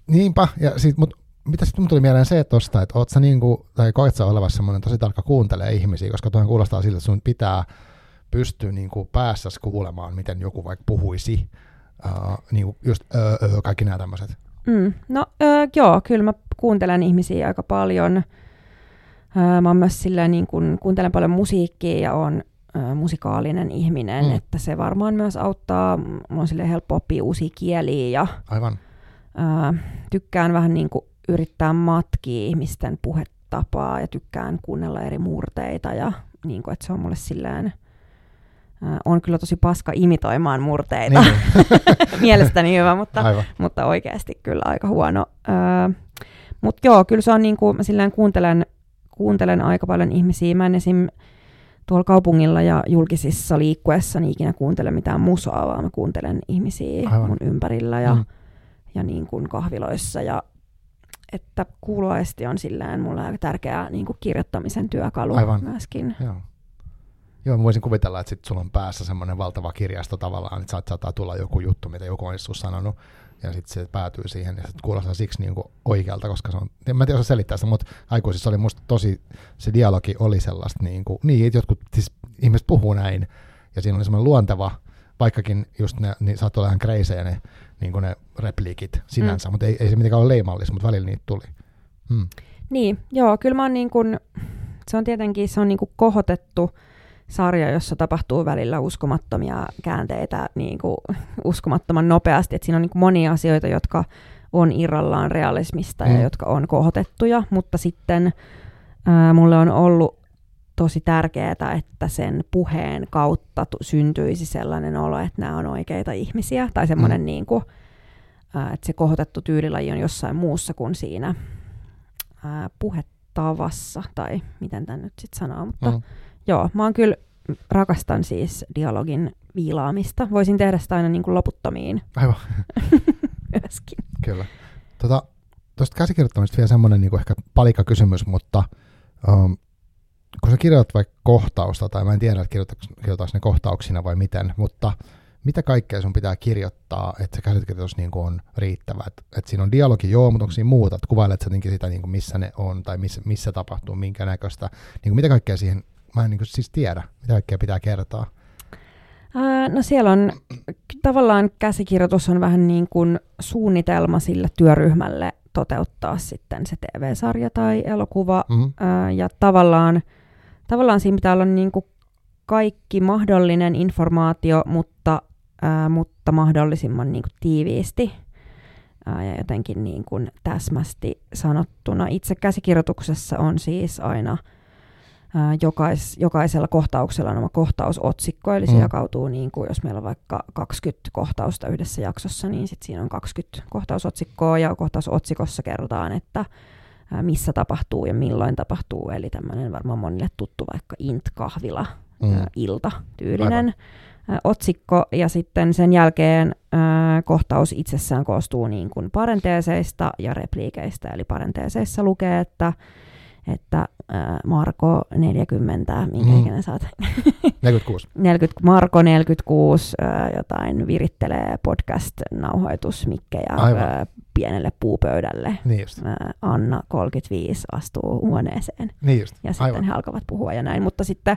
niinpä. Ja sit, mut mitä sitten tuli mieleen se tosta, että oot sä niinku, tai koet sä olevassa semmoinen tosi tarkka kuuntelee ihmisiä, koska tuohon kuulostaa siltä, että sun pitää pystyä niinku päässä kuulemaan, miten joku vaikka puhuisi, uh, niinku just öö, öö, kaikki nämä tämmöiset. Mm. No öö, joo, kyllä mä kuuntelen ihmisiä aika paljon. Öö, mä oon myös silleen, niin kun, kuuntelen paljon musiikkia ja on öö, musikaalinen ihminen, mm. että se varmaan myös auttaa. Mulla on silleen helppo oppia uusia kieliä ja Aivan. Öö, tykkään vähän niin kuin yrittää matkia ihmisten puhetapaa ja tykkään kuunnella eri murteita ja niin kuin, että se on mulle silleen, on kyllä tosi paska imitoimaan murteita. Niin. Mielestäni hyvä, mutta, mutta oikeasti kyllä aika huono. Mutta joo, kyllä se on niin kuin, mä silleen kuuntelen, kuuntelen aika paljon ihmisiä. Mä en esim. tuolla kaupungilla ja julkisissa liikkuessa niin ikinä kuuntele mitään musaa, vaan mä kuuntelen ihmisiä Aivan. mun ympärillä ja, mm. ja niin kuin kahviloissa ja että kuuloaisti on sillään mulle aika tärkeä niin kuin kirjoittamisen työkalu Aivan. myöskin. Joo. Joo, mä voisin kuvitella, että sit sulla on päässä semmoinen valtava kirjasto tavallaan, että saat, saattaa tulla joku juttu, mitä joku on joskus sanonut, ja sitten se päätyy siihen, ja sitten kuulostaa siksi niin kuin oikealta, koska se on, en mä tiedä osaa selittää sitä, mutta aikuisissa oli musta tosi, se dialogi oli sellaista, niin, kuin, niin että jotkut siis ihmiset puhuu näin, ja siinä oli semmoinen luonteva, vaikkakin just ne, niin saattoi olla ihan kreisejä ne niin kuin ne repliikit sinänsä, mm. mutta ei, ei se mitenkään ole leimallista, mutta välillä niitä tuli. Hmm. Niin, joo, kyllä mä oon niin kuin, Se on tietenkin se on niin kuin kohotettu sarja, jossa tapahtuu välillä uskomattomia käänteitä niin kuin uskomattoman nopeasti. Et siinä on niin monia asioita, jotka on irrallaan realismista mm. ja jotka on kohotettuja, mutta sitten ää, mulle on ollut tosi tärkeää, että sen puheen kautta t- syntyisi sellainen olo, että nämä on oikeita ihmisiä, tai semmoinen, mm. niin kuin, että se kohotettu tyylilaji on jossain muussa kuin siinä ää, puhetavassa, tai miten tämä nyt sitten sanoo, mutta mm. joo, mä oon kyllä, rakastan siis dialogin viilaamista. Voisin tehdä sitä aina niin kuin loputtomiin. Aivan. Myöskin. Kyllä. Tota, tuosta käsikirjoittamisesta vielä semmoinen niin ehkä palikakysymys, mutta um, kun sä kirjoitat vaikka kohtausta, tai mä en tiedä, että kirjoitatko ne kohtauksina vai miten, mutta mitä kaikkea sun pitää kirjoittaa, että se käsikirjoitus niin on riittävä? Että et siinä on dialogi, joo, mutta onko siinä muuta? Että kuvailet sä sitä, niin kuin missä ne on, tai missä, missä tapahtuu, minkä näköistä. Niin kuin mitä kaikkea siihen, mä en niin kuin siis tiedä, mitä kaikkea pitää kertoa. no siellä on tavallaan käsikirjoitus on vähän niin kuin suunnitelma sille työryhmälle toteuttaa sitten se TV-sarja tai elokuva. Mm-hmm. ja tavallaan, tavallaan siinä pitää olla niin kuin kaikki mahdollinen informaatio, mutta, ää, mutta mahdollisimman niin kuin tiiviisti ää, ja jotenkin niin kuin täsmästi sanottuna. Itse käsikirjoituksessa on siis aina ää, jokais, jokaisella kohtauksella on oma kohtausotsikko, eli se mm. jakautuu, niin kuin, jos meillä on vaikka 20 kohtausta yhdessä jaksossa, niin sit siinä on 20 kohtausotsikkoa, ja kohtausotsikossa kerrotaan, että missä tapahtuu ja milloin tapahtuu, eli tämmöinen varmaan monille tuttu vaikka Int-kahvila mm. ilta tyylinen Aivan. otsikko, ja sitten sen jälkeen äh, kohtaus itsessään koostuu niin kuin parenteeseista ja repliikeistä, eli parenteeseissa lukee, että että äh, Marko 40, minkä mm. ikinä saat? 46. 40, Marko 46 äh, jotain virittelee podcast-nauhoitusmikkejä äh, pienelle puupöydälle. Niin just. Äh, Anna 35 astuu huoneeseen. Niin just. Ja sitten Aivan. he alkavat puhua ja näin. Mutta sitten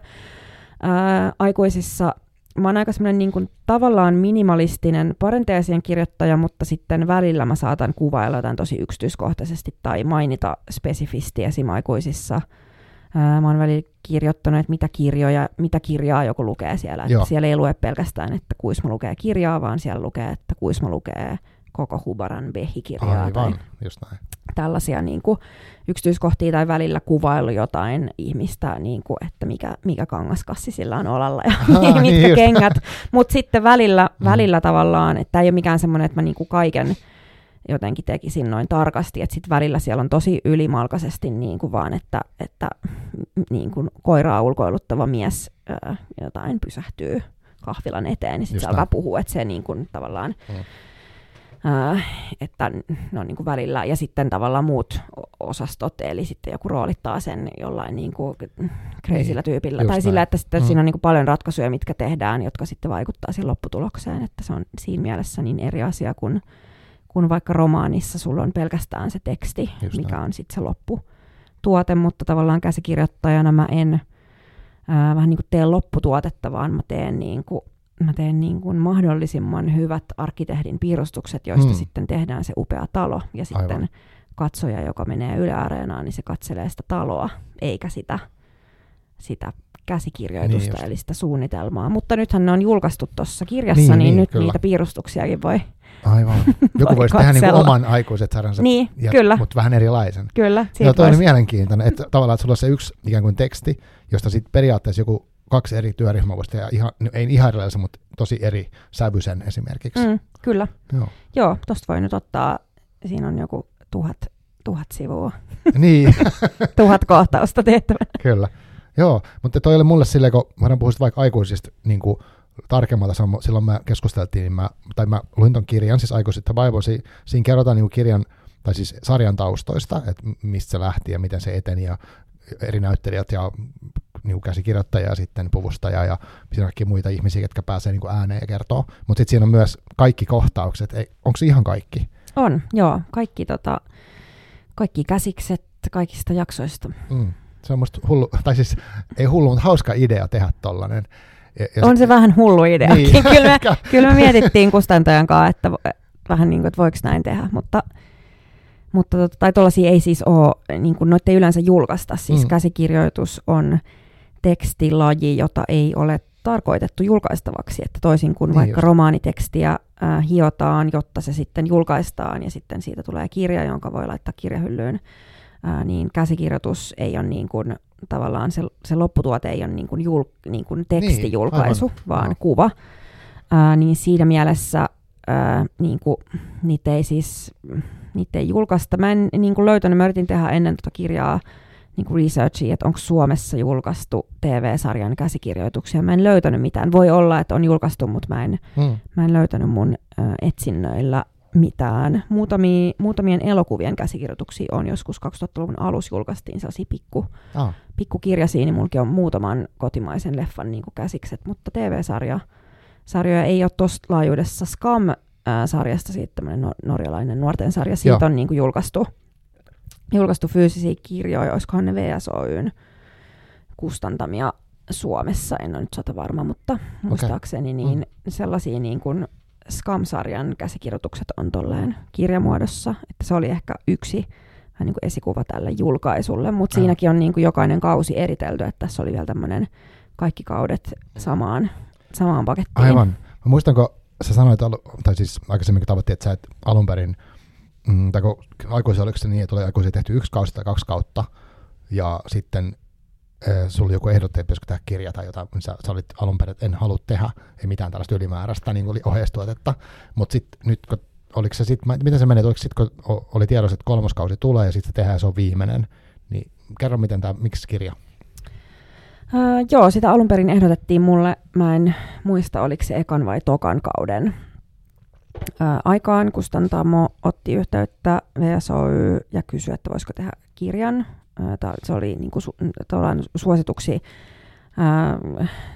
ää, aikuisissa mä oon aika semmoinen niin kuin, tavallaan minimalistinen parenteesien kirjoittaja, mutta sitten välillä mä saatan kuvailla jotain tosi yksityiskohtaisesti tai mainita spesifisti esim. aikuisissa. Ää, mä oon välillä kirjoittanut, että mitä, kirjoja, mitä kirjaa joku lukee siellä. Että siellä ei lue pelkästään, että Kuisma lukee kirjaa, vaan siellä lukee, että Kuisma lukee koko Hubaran Behi-kirjaa. Aivan, tai just näin. Tällaisia niin kuin, yksityiskohtia tai välillä kuvailu jotain ihmistä, niin kuin, että mikä, mikä kangaskassi sillä on olalla ja Aha, mitkä niin kengät. Mutta sitten välillä, mm. välillä tavallaan, että ei ole mikään semmoinen, että mä niin kuin kaiken jotenkin tekisin noin tarkasti, että sitten välillä siellä on tosi ylimalkaisesti niin kuin vaan, että, että niin kuin koiraa ulkoiluttava mies ää, jotain pysähtyy kahvilan eteen, niin sitten se alkaa puhua, että se niin kuin tavallaan mm Äh, että no niin kuin välillä, ja sitten tavallaan muut osastot, eli sitten joku roolittaa sen jollain niin kuin kreisillä tyypillä, tai näin. sillä, että sitten mm. siinä on niin kuin paljon ratkaisuja, mitkä tehdään, jotka sitten vaikuttaa siihen lopputulokseen, että se on siinä mielessä niin eri asia kuin, kuin vaikka romaanissa sulla on pelkästään se teksti, Just mikä näin. on sitten se lopputuote, mutta tavallaan käsikirjoittajana mä en ää, vähän niin kuin tee lopputuotetta, vaan mä teen niin kuin mä teen niin kuin mahdollisimman hyvät arkkitehdin piirustukset, joista hmm. sitten tehdään se upea talo. Ja sitten Aivan. katsoja, joka menee Yle Areenaan, niin se katselee sitä taloa, eikä sitä, sitä käsikirjoitusta, niin eli sitä suunnitelmaa. Mutta nythän ne on julkaistu tuossa kirjassa, niin, niin, niin nyt kyllä. niitä piirustuksiakin voi Aivan. Joku voisi tehdä niin oman aikuiset sarjansa, niin, ja, kyllä. mutta vähän erilaisen. Kyllä. Joo, toi on mielenkiintoinen, että tavallaan että sulla on se yksi ikään kuin teksti, josta sitten periaatteessa joku kaksi eri työryhmää voisi tehdä, ihan, ei ihan erilaisen, mutta tosi eri sävyisen esimerkiksi. Mm, kyllä. Joo, Joo tosta voi nyt ottaa, siinä on joku tuhat, tuhat sivua. Niin. tuhat kohtausta tehtävänä. Kyllä. Joo, mutta toi oli mulle silleen, kun mä puhuisin vaikka aikuisista niin kuin tarkemmalta, silloin me keskusteltiin, niin mä, tai mä luin ton kirjan, siis aikuisista vaivoisi, siinä kerrotaan niin kirjan, tai siis sarjan taustoista, että mistä se lähti ja miten se eteni ja eri näyttelijät ja niin käsikirjoittaja ja sitten puvustaja ja kaikki muita ihmisiä, jotka pääsee niin ääneen ja kertoo. Mutta sitten siinä on myös kaikki kohtaukset. Onko se ihan kaikki? On, joo. Kaikki, tota, kaikki käsikset kaikista jaksoista. Mm. Se on musta hullu, tai siis ei hullu, mutta hauska idea tehdä tollainen. Ja, ja on se, se vähän hullu idea. Niin. kyllä, me, kyllä me mietittiin kustantajan kanssa, että vähän niin kuin, että voiko näin tehdä, mutta mutta tota, tai tuollaisia ei siis ole, niin kuin noita ei yleensä julkaista. Siis mm. käsikirjoitus on tekstilaji, jota ei ole tarkoitettu julkaistavaksi, että toisin kuin niin vaikka just. romaanitekstiä äh, hiotaan, jotta se sitten julkaistaan ja sitten siitä tulee kirja, jonka voi laittaa kirjahyllyyn, äh, niin käsikirjoitus ei ole niin kuin, tavallaan se, se lopputuote ei ole niin kuin, jul, niin kuin tekstijulkaisu, niin, vaan no. kuva. Äh, niin siinä mielessä äh, niin kuin, niitä ei siis niitä ei julkaista. Mä en niin kuin löytänyt, mä yritin tehdä ennen tuota kirjaa niin kuin researchia, että onko Suomessa julkaistu TV-sarjan käsikirjoituksia. Mä en löytänyt mitään. Voi olla, että on julkaistu, mutta mä en, hmm. mä en löytänyt mun ö, etsinnöillä mitään. Muutamia, muutamien elokuvien käsikirjoituksia on joskus 2000-luvun alussa julkaistiin sellaisia pikku, ah. pikkukirjaisia, niin mullakin on muutaman kotimaisen leffan niin käsikset, mutta TV-sarja sarjoja ei ole tuossa laajuudessa. Scam-sarjasta siitä tämmöinen norjalainen nuorten sarja, siitä Joo. on niin kuin julkaistu julkaistu fyysisiä kirjoja, olisikohan ne VSOYn kustantamia Suomessa, en ole nyt sata varma, mutta muistaakseni okay. niin mm. sellaisia niin kuin Scam-sarjan käsikirjoitukset on tolleen kirjamuodossa, että se oli ehkä yksi vähän niin kuin esikuva tälle julkaisulle, mutta siinäkin on niin kuin jokainen kausi eritelty, että tässä oli vielä tämmöinen kaikki kaudet samaan, samaan pakettiin. Aivan. Mä muistanko, sä sanoit, tai siis aikaisemmin tavoitti, että sä et alun perin mm, tai aikuisia oliko se niin, että oli aikuisia tehty yksi kausi tai kaksi kautta, ja sitten sulla joku ehdotti, että pitäisikö tehdä kirja tai jotain, niin sä, sä olit alun perin, että en halua tehdä, ei mitään tällaista ylimääräistä niin oli ohjeistuotetta, mutta sitten nyt kun oliko se sit, miten se meni, oliko sitten kun oli tiedossa, että kolmoskausi tulee ja sitten tehdään se on viimeinen, niin kerro miten tämä, miksi kirja? Uh, joo, sitä alun perin ehdotettiin mulle, mä en muista oliko se ekan vai tokan kauden aikaan Kustantamo otti yhteyttä VSOY ja kysyi, että voisiko tehdä kirjan. Se oli niin kuin, su, suosituksi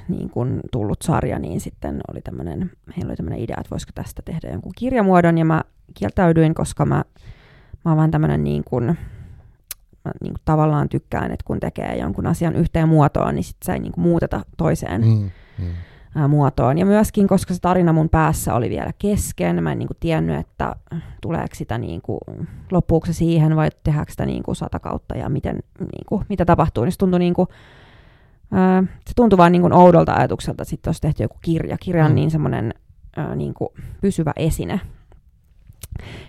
niin kuin tullut sarja, niin sitten oli tämmönen, heillä oli tämmöinen idea, että voisiko tästä tehdä jonkun kirjamuodon, ja mä kieltäydyin, koska mä, mä oon vähän tämmöinen niin kuin, mä niin kuin tavallaan tykkään, että kun tekee jonkun asian yhteen muotoon, niin sitten se ei niin kuin muuteta toiseen. Mm, mm ää, muotoon. Ja myöskin, koska se tarina mun päässä oli vielä kesken, mä en niin kuin tiennyt, että tuleeko sitä niin kuin, loppuuko se siihen vai tehdäänkö sitä niin kuin sata kautta ja miten, niin kuin, mitä tapahtuu. Niin se tuntui, niin kuin, ää, se tuntui vaan niin kuin oudolta ajatukselta, että sitten olisi tehty joku kirja. Kirja on mm. niin semmoinen niin kuin pysyvä esine.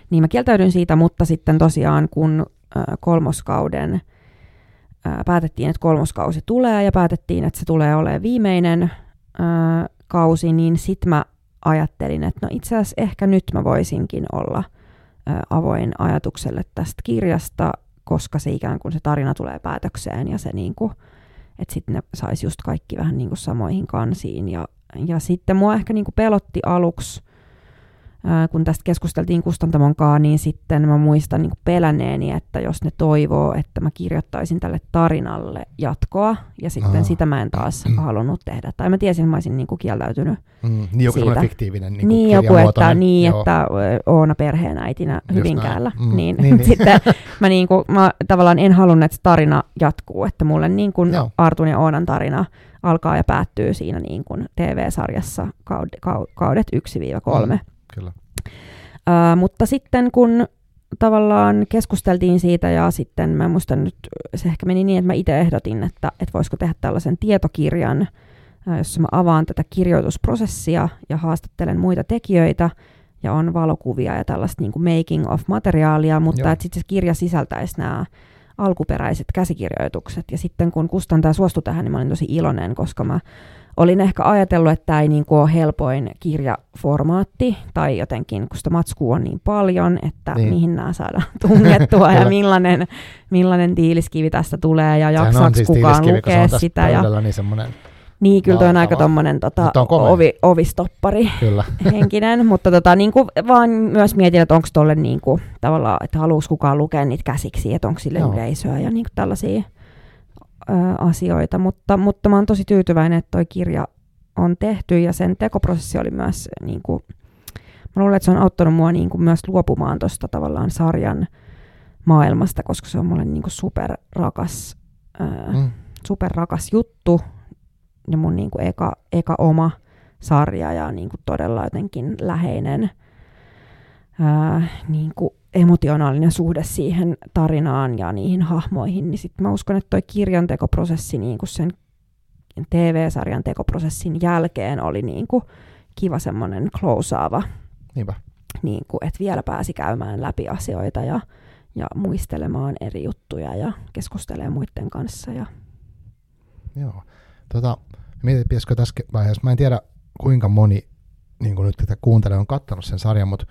Niin mä kieltäydyn siitä, mutta sitten tosiaan kun ää, kolmoskauden ää, päätettiin, että kolmoskausi tulee ja päätettiin, että se tulee olemaan viimeinen ää, kausi, niin sitten mä ajattelin, että no itse asiassa ehkä nyt mä voisinkin olla ää, avoin ajatukselle tästä kirjasta, koska se ikään kuin se tarina tulee päätökseen ja se niin kuin, että sitten ne saisi just kaikki vähän niin kuin samoihin kansiin. Ja, ja sitten mua ehkä niin kuin pelotti aluksi kun tästä keskusteltiin kustantamon kanssa, niin sitten mä muistan niin pelänneeni, että jos ne toivoo, että mä kirjoittaisin tälle tarinalle jatkoa, ja sitten Aha. sitä mä en taas mm. halunnut tehdä. Tai mä tiesin, että mä olisin niin kuin kieltäytynyt mm. Niin joku siitä. fiktiivinen niin Niin joku, että, niin, joo. että Oona perheenäitinä Hyvinkäällä. Mm. Niin, niin, niin. sitten mä, niin kuin, mä tavallaan en halunnut, että tarina jatkuu, että mulle niin kuin Artun ja Oonan tarina alkaa ja päättyy siinä niin kuin TV-sarjassa kaudet 1-3. Mm. Kyllä. Uh, mutta sitten kun tavallaan keskusteltiin siitä ja sitten mä muistan nyt, se ehkä meni niin, että mä itse ehdotin, että, että voisiko tehdä tällaisen tietokirjan, jossa mä avaan tätä kirjoitusprosessia ja haastattelen muita tekijöitä ja on valokuvia ja tällaista niin kuin making of materiaalia, mutta että sitten se kirja sisältäisi nämä alkuperäiset käsikirjoitukset. Ja sitten kun kustantaja suostui tähän, niin mä olin tosi iloinen, koska mä olin ehkä ajatellut, että tämä ei niin kuin ole helpoin kirjaformaatti, tai jotenkin, kun sitä matskua on niin paljon, että niin. mihin nämä saadaan tungettua, ja millainen, millainen tiiliskivi tästä tulee, ja jaksaako siis kukaan lukea sitä. Ja, niin semmoinen niin, kyllä tuo on aika tommonen tota, ovi, ovistoppari kyllä. henkinen, mutta tota, niin kuin, vaan myös mietin, että onko tuolle niin kuin, tavallaan, että haluaisi kukaan lukea niitä käsiksi, että onko sille Joo. yleisöä ja niin kuin tällaisia ö, asioita, mutta, mutta mä oon tosi tyytyväinen, että toi kirja on tehty ja sen tekoprosessi oli myös, niin kuin, mä luulen, että se on auttanut mua niin kuin myös luopumaan tuosta tavallaan sarjan maailmasta, koska se on mulle niin kuin superrakas, ö, mm. superrakas juttu ja mun niin kuin eka, eka oma sarja ja niin kuin todella jotenkin läheinen ää, niin kuin emotionaalinen suhde siihen tarinaan ja niihin hahmoihin, niin sitten mä uskon, että toi kirjantekoprosessi niin kuin sen TV-sarjan tekoprosessin jälkeen oli niin kuin kiva semmoinen closeaava, Niinpä. niin kuin, että vielä pääsi käymään läpi asioita ja, ja muistelemaan eri juttuja ja keskustelemaan muiden kanssa. Ja... Joo. Tota, mietin, pitäisikö tässä vaiheessa, mä en tiedä kuinka moni niin kuin nyt tätä kuuntelee on katsonut sen sarjan, mutta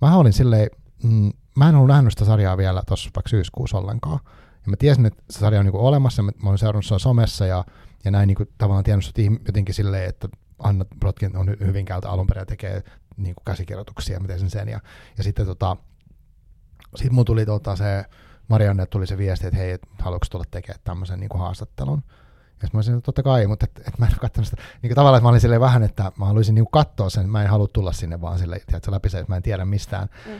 mä olin silleen, mm, mä en ollut nähnyt sitä sarjaa vielä tuossa vaikka syyskuussa ollenkaan. Ja mä tiesin, että se sarja on niin olemassa, mä, mä olen seurannut sen somessa ja, ja näin niin kuin, tavallaan tiennyt jotenkin silleen, että Anna Brotkin on Hyvinkäältä alun perin ja tekee niin kuin käsikirjoituksia, miten sen sen. Ja, ja sitten tota, sit mun tuli tota se, Marianne tuli se viesti, että hei, haluatko tulla tekemään tämmöisen niin kuin haastattelun. Ja mä olisin, että totta kai, mutta et, et mä en ole katsonut sitä. Niin kuin tavallaan, että mä olin silleen vähän, että mä haluaisin niin katsoa sen, mä en halua tulla sinne vaan sille, että läpi se, että mä en tiedä mistään. Mm.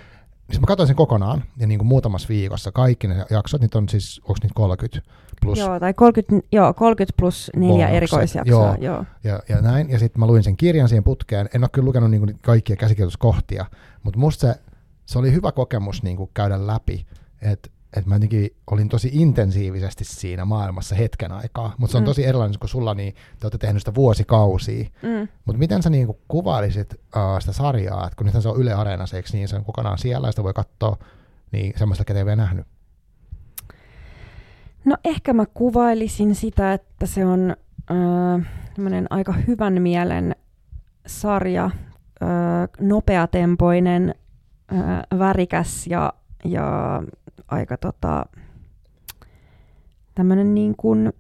Niin mä katsoin sen kokonaan, ja niin kuin muutamassa viikossa kaikki ne jaksot, niitä on siis, onko niitä 30 plus? Joo, tai 30, joo, 30 plus neljä erikoisjaksoa. Joo, joo. Ja, ja näin, ja sitten mä luin sen kirjan siihen putkeen. En ole kyllä lukenut niin kuin kaikkia käsikirjoituskohtia, mutta musta se, se oli hyvä kokemus niin kuin käydä läpi, että että mä jotenkin olin tosi intensiivisesti siinä maailmassa hetken aikaa, mutta se on mm. tosi erilainen kuin sulla, niin te olette tehnyt sitä vuosikausia. Mm. Mutta miten sä niin kuvailisit uh, sitä sarjaa, että kun nythän se on Yle Areena, eikö niin se on kokonaan siellä, ja sitä voi katsoa, niin semmoista, ketä ei vielä nähnyt? No ehkä mä kuvailisin sitä, että se on äh, aika hyvän mielen sarja, äh, nopeatempoinen, äh, värikäs ja, ja aika tota, tämmöinen niin kuin,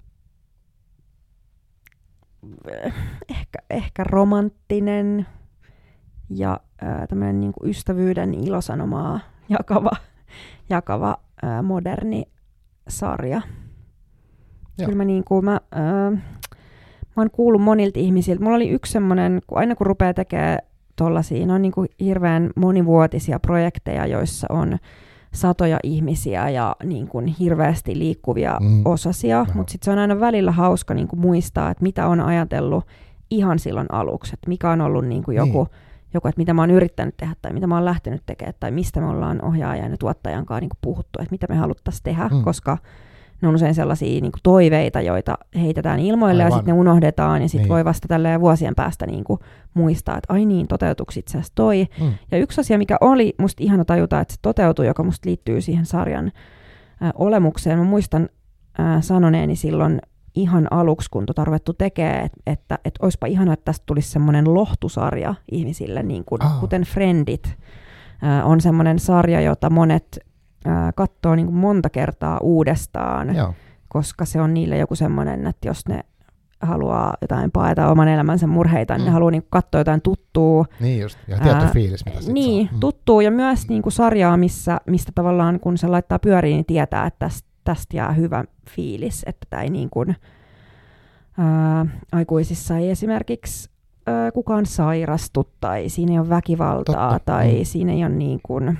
ehkä, ehkä romanttinen ja ää, tämmöinen niin kuin ystävyyden ilosanomaa jakava, jakava ää, moderni sarja. Joo. Kyllä mä, niin kuin, mä, ää, mä oon kuullut monilta ihmisiltä. Mulla oli yksi semmoinen, kun aina kun rupeaa tekemään tollaisia, ne on niin kuin hirveän monivuotisia projekteja, joissa on satoja ihmisiä ja niin kuin hirveästi liikkuvia mm. osasia, mutta sitten se on aina välillä hauska niin kuin muistaa, että mitä on ajatellut ihan silloin aluksi, että mikä on ollut niin kuin joku, niin. joku, että mitä mä oon yrittänyt tehdä tai mitä mä oon lähtenyt tekemään tai mistä me ollaan ohjaajan ja tuottajan kanssa niin kuin puhuttu, että mitä me haluttaisiin tehdä, mm. koska ne on usein sellaisia niin kuin toiveita, joita heitetään ilmoille Aivan. ja sitten ne unohdetaan ja sitten niin. voi vasta tälleen vuosien päästä niin kuin muistaa, että ai niin, toteutuksi itse asiassa toi. Mm. Ja yksi asia, mikä oli musta ihana tajuta, että se toteutui, joka musta liittyy siihen sarjan ä, olemukseen. Mä muistan ä, sanoneeni silloin ihan aluksi, kun tota ruvettu tekee, että, että, että olisipa ihana, että tästä tulisi semmoinen lohtusarja ihmisille, niin kuin, oh. kuten Friendit. Ä, on semmoinen sarja, jota monet ää, katsoo niin kuin monta kertaa uudestaan, Joo. koska se on niille joku semmoinen, että jos ne haluaa jotain paeta oman elämänsä murheita, mm. niin ne mm. haluaa niin katsoa jotain tuttua. Niin just, ja tietty fiilis, mitä Niin, saa. Mm. tuttuu ja myös niin kuin sarjaa, missä, mistä tavallaan kun se laittaa pyöriin, niin tietää, että tästä, tästä jää hyvä fiilis, että tämä ei niin kuin, ää, aikuisissa ei esimerkiksi ää, kukaan sairastu tai siinä ei ole väkivaltaa Totta. tai mm. siinä ei ole niin kuin,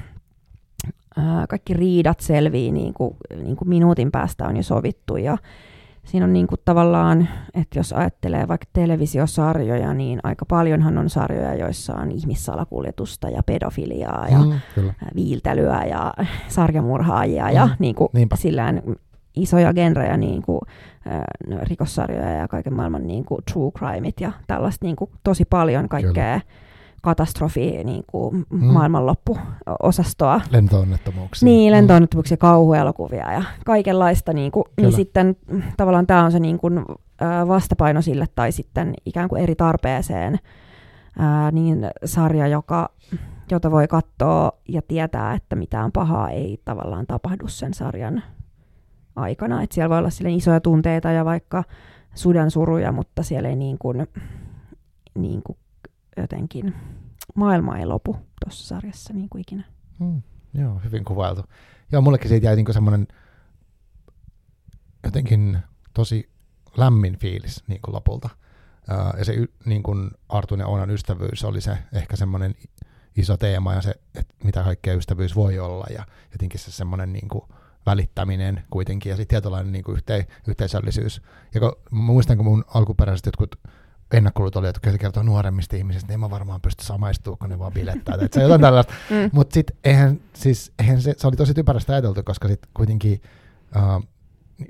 kaikki riidat selvii niin kuin, niin kuin minuutin päästä on jo sovittu ja siinä on niin kuin tavallaan, että jos ajattelee vaikka televisiosarjoja, niin aika paljonhan on sarjoja, joissa on ihmissalakuljetusta ja pedofiliaa ja mm, kyllä. viiltelyä ja sarjamurhaajia mm, ja niin kuin sillään isoja genrejä, niin kuin, äh, rikossarjoja ja kaiken maailman niin kuin true crimeit ja tällaista niin kuin, tosi paljon kaikkea. Kyllä katastrofi niin kuin mm. maailmanloppuosastoa. Lentoonnettomuuksia. Niin, mm. lentoonnettomuuksia, mm. kauhuelokuvia ja kaikenlaista. Niin, kuin, niin sitten tavallaan tämä on se niin kuin, vastapaino sille tai sitten ikään kuin eri tarpeeseen ää, niin sarja, joka, jota voi katsoa ja tietää, että mitään pahaa ei tavallaan tapahdu sen sarjan aikana. Et siellä voi olla isoja tunteita ja vaikka suruja, mutta siellä ei niin kuin, niin kuin jotenkin maailma ei lopu tuossa sarjassa niin kuin ikinä. Mm, joo, hyvin kuvailtu. Joo, mullekin siitä jäi niin semmoinen jotenkin tosi lämmin fiilis niin kuin lopulta. Uh, ja se niin kuin Artun ja Oonan ystävyys oli se ehkä semmoinen iso teema ja se, että mitä kaikkea ystävyys voi olla ja jotenkin se semmoinen niin kuin välittäminen kuitenkin ja sitten tietynlainen niin kuin yhte, yhteisöllisyys. Ja kun, muistan, kun mun alkuperäiset jotkut ennakkulut oli, että kun se kertoo nuoremmista ihmisistä, niin en mä varmaan pysty samaistumaan, kun ne vaan bilettää. että se jotain tällaista. Mm. Mutta sitten eihän, siis, eihän se, se oli tosi typerästä ajateltu, koska sitten kuitenkin uh,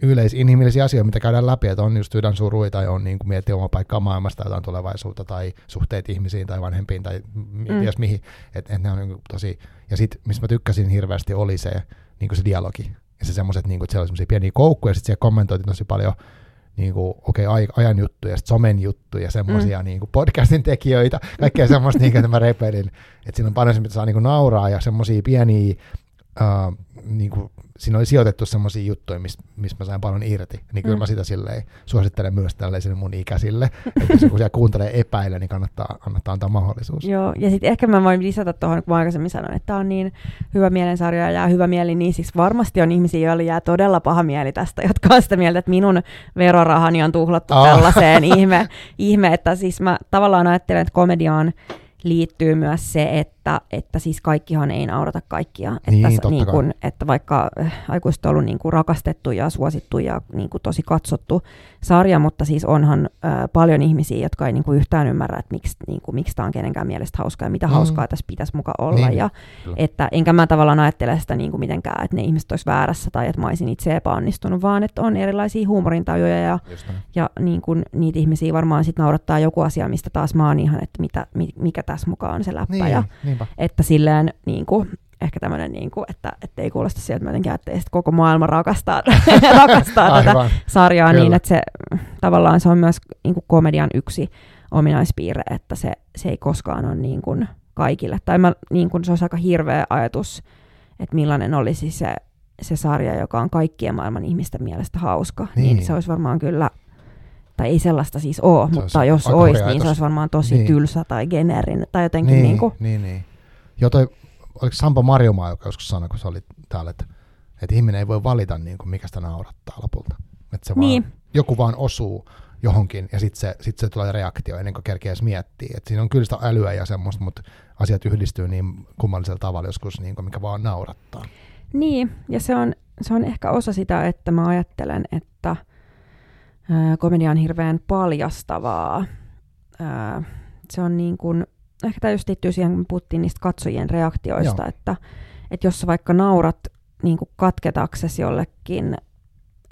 yleisinhimillisiä asioita, mitä käydään läpi, että on just sydän surui tai on niin miettiä oma paikkaa maailmasta, jotain tulevaisuutta tai suhteet ihmisiin tai vanhempiin tai mm. ties mihin. Et, et ne on niin tosi, ja sitten, missä mä tykkäsin hirveästi, oli se, niin se dialogi. Ja se semmoiset, niin kuin, että siellä oli semmoisia pieniä koukkuja, ja sitten siellä kommentoitiin tosi paljon niin kuin, okei, okay, ajan juttuja, somen juttuja, semmoisia mm. niin kuin podcastin tekijöitä, kaikkea semmoista, niin kuin, mä repeilin, että siinä on paljon mitä saa niin kuin nauraa ja semmoisia pieniä niin kuin siinä oli sijoitettu semmoisia juttuja, mistä mis mä sain paljon irti. Niin kyllä mm. mä sitä silleen suosittelen myös tällaisille mun ikäisille. että jos joku siellä kuuntelee epäillä, niin kannattaa, kannattaa antaa mahdollisuus. Joo, ja sitten ehkä mä voin lisätä tuohon, kun mä aikaisemmin sanoin, että tämä on niin hyvä mielensarja ja hyvä mieli, niin siis varmasti on ihmisiä, joilla jää todella paha mieli tästä, jotka on sitä mieltä, että minun verorahani on tuhlattu oh. tällaiseen ihme, ihme, että siis mä tavallaan ajattelen, että komediaan liittyy myös se, että, että siis kaikkihan ei naurata kaikkia. Niin, että, niin kun, että vaikka äh, aikuiset on ollut niin kuin rakastettu ja suosittu ja niin kuin tosi katsottu sarja, mutta siis onhan äh, paljon ihmisiä, jotka ei niin kuin yhtään ymmärrä, että miksi, niin kuin, miksi tämä on kenenkään mielestä hauskaa ja mitä mm. hauskaa tässä pitäisi muka olla. Niin, ja, että, enkä mä tavallaan ajattele sitä niin kuin mitenkään, että ne ihmiset olisi väärässä tai että mä olisin itse epäonnistunut, vaan että on erilaisia huumorintajuja ja, ja niin kuin, niitä ihmisiä varmaan sitten naurattaa joku asia, mistä taas mä oon ihan, että mitä, mikä tässä mukaan on se läppä. Niin, ja, niinpä. että silleen niin kuin, ehkä tämmöinen, niin kuin, että, että ei kuulosta sieltä, jotenkin että koko maailma rakastaa, rakastaa tätä sarjaa Kyllä. niin, että se tavallaan se on myös niin kuin komedian yksi ominaispiirre, että se, se ei koskaan ole niin kuin kaikille. Tai mä, niin kuin, se olisi aika hirveä ajatus, että millainen olisi se, se sarja, joka on kaikkien maailman ihmisten mielestä hauska. Niin, niin se olisi varmaan kyllä tai ei sellaista siis ole, se mutta jos olisi, niin se olisi varmaan tosi niin. tylsä tai generin tai jotenkin niin, niin kuin. Niin, niin. Jo toi, oliko Sampo Marjomaa, joka joskus sanoi, kun se oli täällä, että, että ihminen ei voi valita, niin kuin, mikä sitä naurattaa lopulta. Että se niin. vaan, joku vaan osuu johonkin ja sitten se, sit se tulee reaktio ennen kuin kerkeä edes miettiä. Et siinä on kyllä sitä älyä ja semmoista, mutta asiat yhdistyy niin kummallisella tavalla joskus, niin kuin, mikä vaan naurattaa. Niin, ja se on, se on ehkä osa sitä, että mä ajattelen, että – komedia on hirveän paljastavaa. se on niin kuin, ehkä tämä just liittyy siihen, kun puhuttiin niistä katsojien reaktioista, Joo. että, että jos sä vaikka naurat niin kuin katketaksesi jollekin,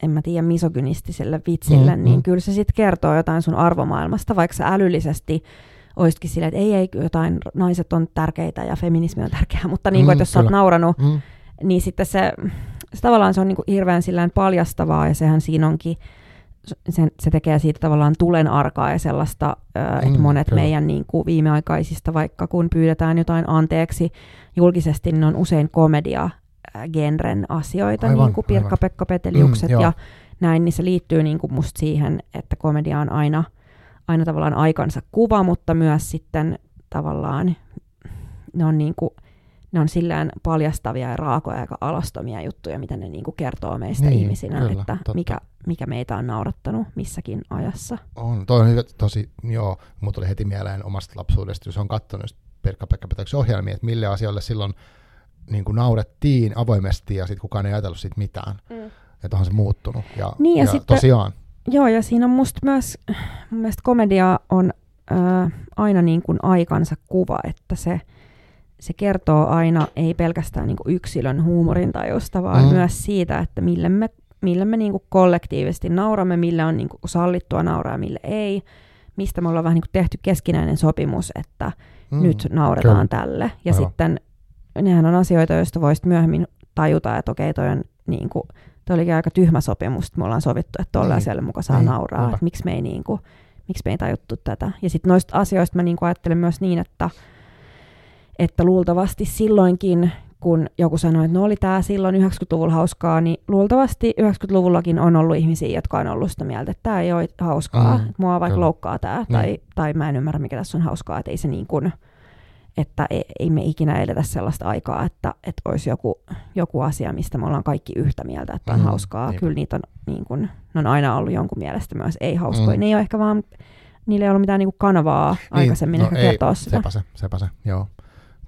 en mä tiedä, misogynistiselle vitsille, mm, niin mm. kyllä se sitten kertoo jotain sun arvomaailmasta, vaikka sä älyllisesti olisikin silleen, että ei, ei, jotain, naiset on tärkeitä ja feminismi on tärkeää, mutta niin kuin, mm, että jos kyllä. sä oot nauranut, mm. niin sitten se, se tavallaan se on niin kuin hirveän paljastavaa ja sehän siinä onkin, sen, se tekee siitä tavallaan tulen arkaa ja sellaista, mm, että monet kyllä. meidän niin kuin viimeaikaisista, vaikka kun pyydetään jotain anteeksi julkisesti, niin on usein komedia genren asioita, aivan, niin kuin Pirkka-Pekka Peteliukset mm, ja näin, niin se liittyy niin kuin musta siihen, että komedia on aina, aina tavallaan aikansa kuva, mutta myös sitten tavallaan ne on niin kuin ne on sillään paljastavia ja raakoja ja alastomia juttuja, mitä ne niinku kertoo meistä niin, ihmisinä, kyllä, että mikä, mikä meitä on naurattanut missäkin ajassa. On, toi on tosi, joo, mutta tuli heti mieleen omasta lapsuudesta, jos on katsonut Pirkka Pekka ohjelmia, että mille asioille silloin niin kuin naurettiin avoimesti ja sitten kukaan ei ajatellut siitä mitään. Mm. Että onhan se muuttunut. Ja, niin ja, ja sitten, tosiaan. Joo, ja siinä on musta myös, mun mielestä komedia on äh, aina niin kuin aikansa kuva, että se – se kertoo aina ei pelkästään niin kuin yksilön huumorintajusta, vaan mm. myös siitä, että mille me, mille me niin kuin kollektiivisesti nauramme, mille on niin kuin sallittua nauraa ja mille ei. Mistä me ollaan vähän niin kuin tehty keskinäinen sopimus, että mm. nyt nauretaan Kyllä. tälle. Ja Aivan. sitten nehän on asioita, joista voisit myöhemmin tajuta, että okei, toi on niin kuin, toi olikin aika tyhmä sopimus, että me ollaan sovittu, että tuolla niin. asialle mukaan saa niin. nauraa, että miksi me ei niin kuin, miksi me ei tajuttu tätä. Ja sitten noista asioista mä niin kuin ajattelen myös niin, että että luultavasti silloinkin, kun joku sanoi, että no oli tämä silloin 90-luvulla hauskaa, niin luultavasti 90-luvullakin on ollut ihmisiä, jotka on ollut sitä mieltä, että tämä ei ole hauskaa, mm, mua vaikka kyllä. loukkaa tämä, tai, niin. tai mä en ymmärrä, mikä tässä on hauskaa, että ei se niin kuin, että ei, ei me ikinä eletä sellaista aikaa, että, että olisi joku, joku asia, mistä me ollaan kaikki yhtä mieltä, että on mm, hauskaa. Niin. Kyllä niitä on, niin kuin, ne on aina ollut jonkun mielestä myös ei-hauskoja. Mm. Ne ei ole ehkä vaan, niillä ei ollut mitään niin kuin kanavaa niin, aikaisemmin no ehkä ei, kertoa sitä. Sepä se, sepä se, joo.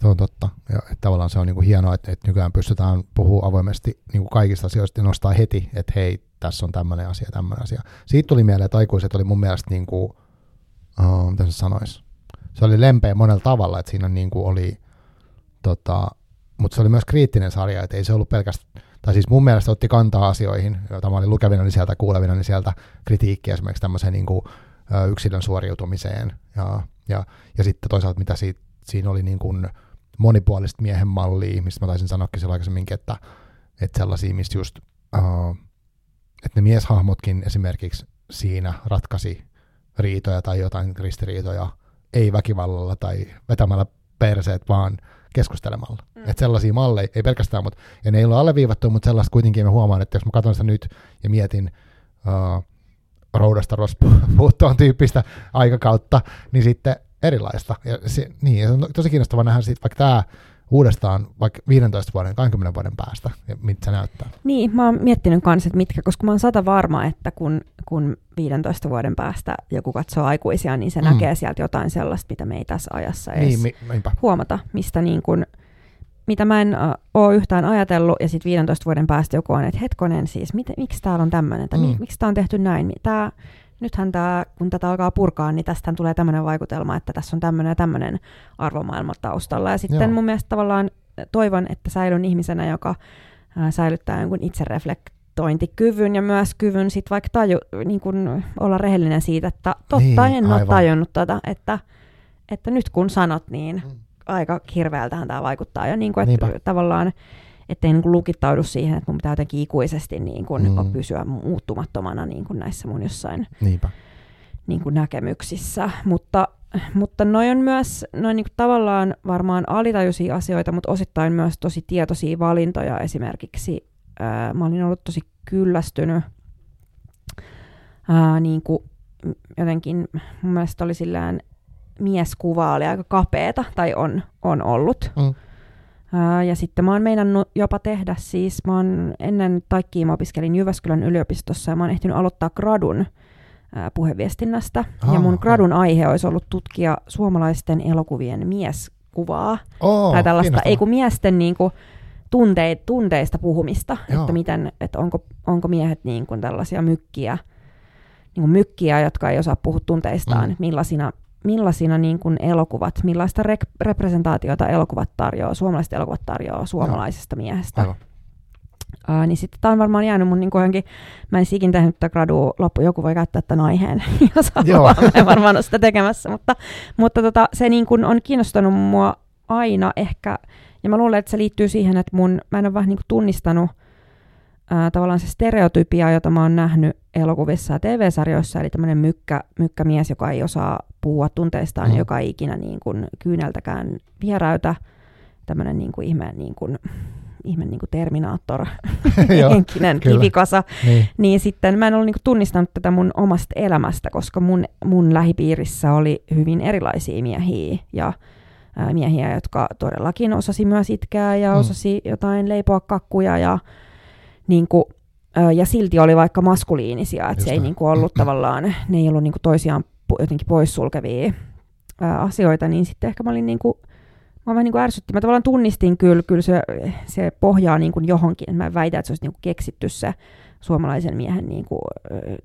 Se on totta. Ja, että tavallaan se on niin kuin hienoa, että, että nykyään pystytään puhua avoimesti niin kuin kaikista asioista ja nostaa heti, että hei, tässä on tämmöinen asia, tämmöinen asia. Siitä tuli mieleen, että aikuiset oli mun mielestä niin kuin uh, mitä se sanoisi, se oli lempeä monella tavalla, että siinä niin kuin oli, tota, mutta se oli myös kriittinen sarja, että ei se ollut pelkästään, tai siis mun mielestä otti kantaa asioihin, joita mä olin lukevina niin sieltä kuulevina niin sieltä kritiikkiä esimerkiksi tämmöiseen niin kuin, yksilön suoriutumiseen ja, ja, ja sitten toisaalta mitä siitä, siinä oli niin kuin monipuolista miehen mallia, mistä mä taisin sanoakin silloin aikaisemminkin, että, että sellaisia, mistä just, uh, että ne mieshahmotkin esimerkiksi siinä ratkaisi riitoja tai jotain ristiriitoja, ei väkivallalla tai vetämällä perseet, vaan keskustelemalla. Mm. Että sellaisia malleja, ei pelkästään, mutta, ja ne ei ole alleviivattu, mutta sellaista kuitenkin mä huomaan, että jos mä katson sitä nyt ja mietin uh, roudasta rospuuttoon tyyppistä aikakautta, niin sitten erilaista. Ja se, niin, ja se on tosi kiinnostavaa nähdä siitä, vaikka tämä uudestaan vaikka 15 vuoden, 20 vuoden päästä, ja mitä se näyttää. Niin, mä oon miettinyt kanssa, että mitkä, koska mä oon sata varma, että kun, kun 15 vuoden päästä joku katsoo aikuisia, niin se mm. näkee sieltä jotain sellaista, mitä me ei tässä ajassa edes niin, mi, huomata, mistä niin kun, mitä mä en uh, ole yhtään ajatellut, ja sitten 15 vuoden päästä joku on, että hetkonen siis, mit, miksi täällä on tämmöinen, tai mm. mi, miksi tämä on tehty näin, tää, nythän tämä, kun tätä alkaa purkaa, niin tästä tulee tämmöinen vaikutelma, että tässä on tämmöinen ja tämmöinen arvomaailma taustalla. Ja sitten Joo. mun mielestä tavallaan toivon, että säilyn ihmisenä, joka ää, säilyttää jonkun itsereflektointikyvyn ja myös kyvyn sit vaikka taju, niin kun olla rehellinen siitä, että totta niin, en aivan. ole tajunnut tota, että, että nyt kun sanot, niin mm. aika hirveältähän tämä vaikuttaa. Ja niin kuin, että Niinpä. tavallaan ettei niin kuin lukittaudu siihen, että mun pitää jotenkin ikuisesti niin kuin mm. pysyä muuttumattomana niin kuin näissä mun jossain Niinpä. Niin kuin näkemyksissä. Mutta, mutta noi on myös noin niin kuin tavallaan varmaan alitajuisia asioita, mutta osittain myös tosi tietoisia valintoja. Esimerkiksi ää, mä olin ollut tosi kyllästynyt ää, niin kuin jotenkin mun mielestä oli sillään mieskuva oli aika kapeeta, tai on, on ollut. Mm ja sitten mä oon meinannut jopa tehdä siis, mä oon ennen taikkiin mä opiskelin Jyväskylän yliopistossa ja mä oon ehtinyt aloittaa gradun puheviestinnästä. Ah, ja mun gradun aihe olisi ollut tutkia suomalaisten elokuvien mieskuvaa. Oh, tai tällaista, ei kun miesten niin kuin, tunte, tunteista puhumista, Joo. että, miten, että onko, onko miehet niin kuin tällaisia mykkiä, niin kuin mykkiä, jotka ei osaa puhua tunteistaan, mm. millaisina millaisina niin kuin elokuvat, millaista rep- representaatiota elokuvat tarjoaa, suomalaiset elokuvat tarjoaa suomalaisesta Joo. miehestä. Aivan. Uh, niin sitten tämä on varmaan jäänyt mun niin johonkin, mä en ikin tehnyt tätä gradua loppu, joku voi käyttää tämän aiheen, jos haluaa, mä en varmaan ole sitä tekemässä, mutta, mutta tota, se niin kuin on kiinnostanut mua aina ehkä, ja mä luulen, että se liittyy siihen, että mun, mä en ole vähän niin kuin tunnistanut ää, tavallaan se stereotypia, jota mä oon nähnyt elokuvissa ja TV-sarjoissa, eli tämmöinen mykkä, mykkämies, joka ei osaa puhua tunteistaan, mm. joka ei ikinä niin kuin kyyneltäkään vieräytä, tämmöinen niin kuin ihme, niin kuin, ihme niin kuin Terminaattor, henkinen kivikasa, niin. niin sitten mä en ollut niin kuin tunnistanut tätä mun omasta elämästä, koska mun, mun lähipiirissä oli hyvin erilaisia miehiä ja ää, miehiä, jotka todellakin osasi myös itkeä ja mm. osasi jotain leipoa kakkuja ja niin kuin, ja silti oli vaikka maskuliinisia, että se ei niin kuin ollut tavallaan, ne ei ollut niin kuin toisiaan jotenkin poissulkevia ää, asioita, niin sitten ehkä mä olin niin kuin, mä vähän niin kuin ärsytti. Mä tavallaan tunnistin kyllä, kyllä se, se pohjaa niin kuin johonkin. Mä väitän, että se olisi niin kuin keksitty se suomalaisen miehen niin kuin,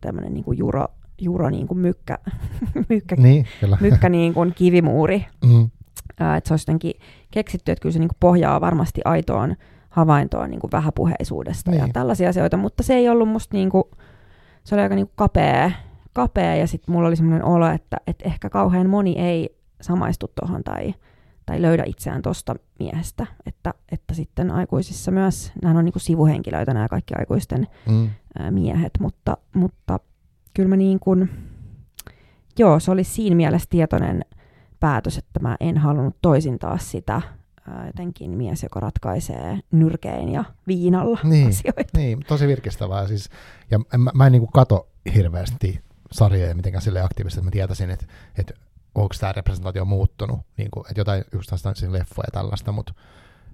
tämmöinen niin kuin juro, juro niin kuin mykkä, mykkä, niin, mykkä niin kuin kivimuuri. Mm. Ää, että se olisi jotenkin keksitty, että kyllä se niin kuin pohjaa varmasti aitoon havaintoa niin kuin vähäpuheisuudesta niin. ja tällaisia asioita, mutta se ei ollut musta niin kuin, se oli aika niin kuin kapea, kapea ja sitten mulla oli semmoinen olo, että, että ehkä kauhean moni ei samaistu tuohon tai, tai löydä itseään tuosta miehestä, että, että sitten aikuisissa myös, nämä on niin kuin sivuhenkilöitä nämä kaikki aikuisten mm. miehet, mutta, mutta kyllä mä niin kuin, joo, se oli siinä mielessä tietoinen päätös, että mä en halunnut toisintaa sitä jotenkin mies, joka ratkaisee nyrkein ja viinalla niin, asioita. Niin, tosi virkistävää. Siis, ja mä, mä en niin kuin kato hirveästi sarjoja mitenkään sille aktiivisesti, että mä tietäisin, että, että onko tämä representaatio muuttunut, niin kuin, että jotain just leffoja ja tällaista, mutta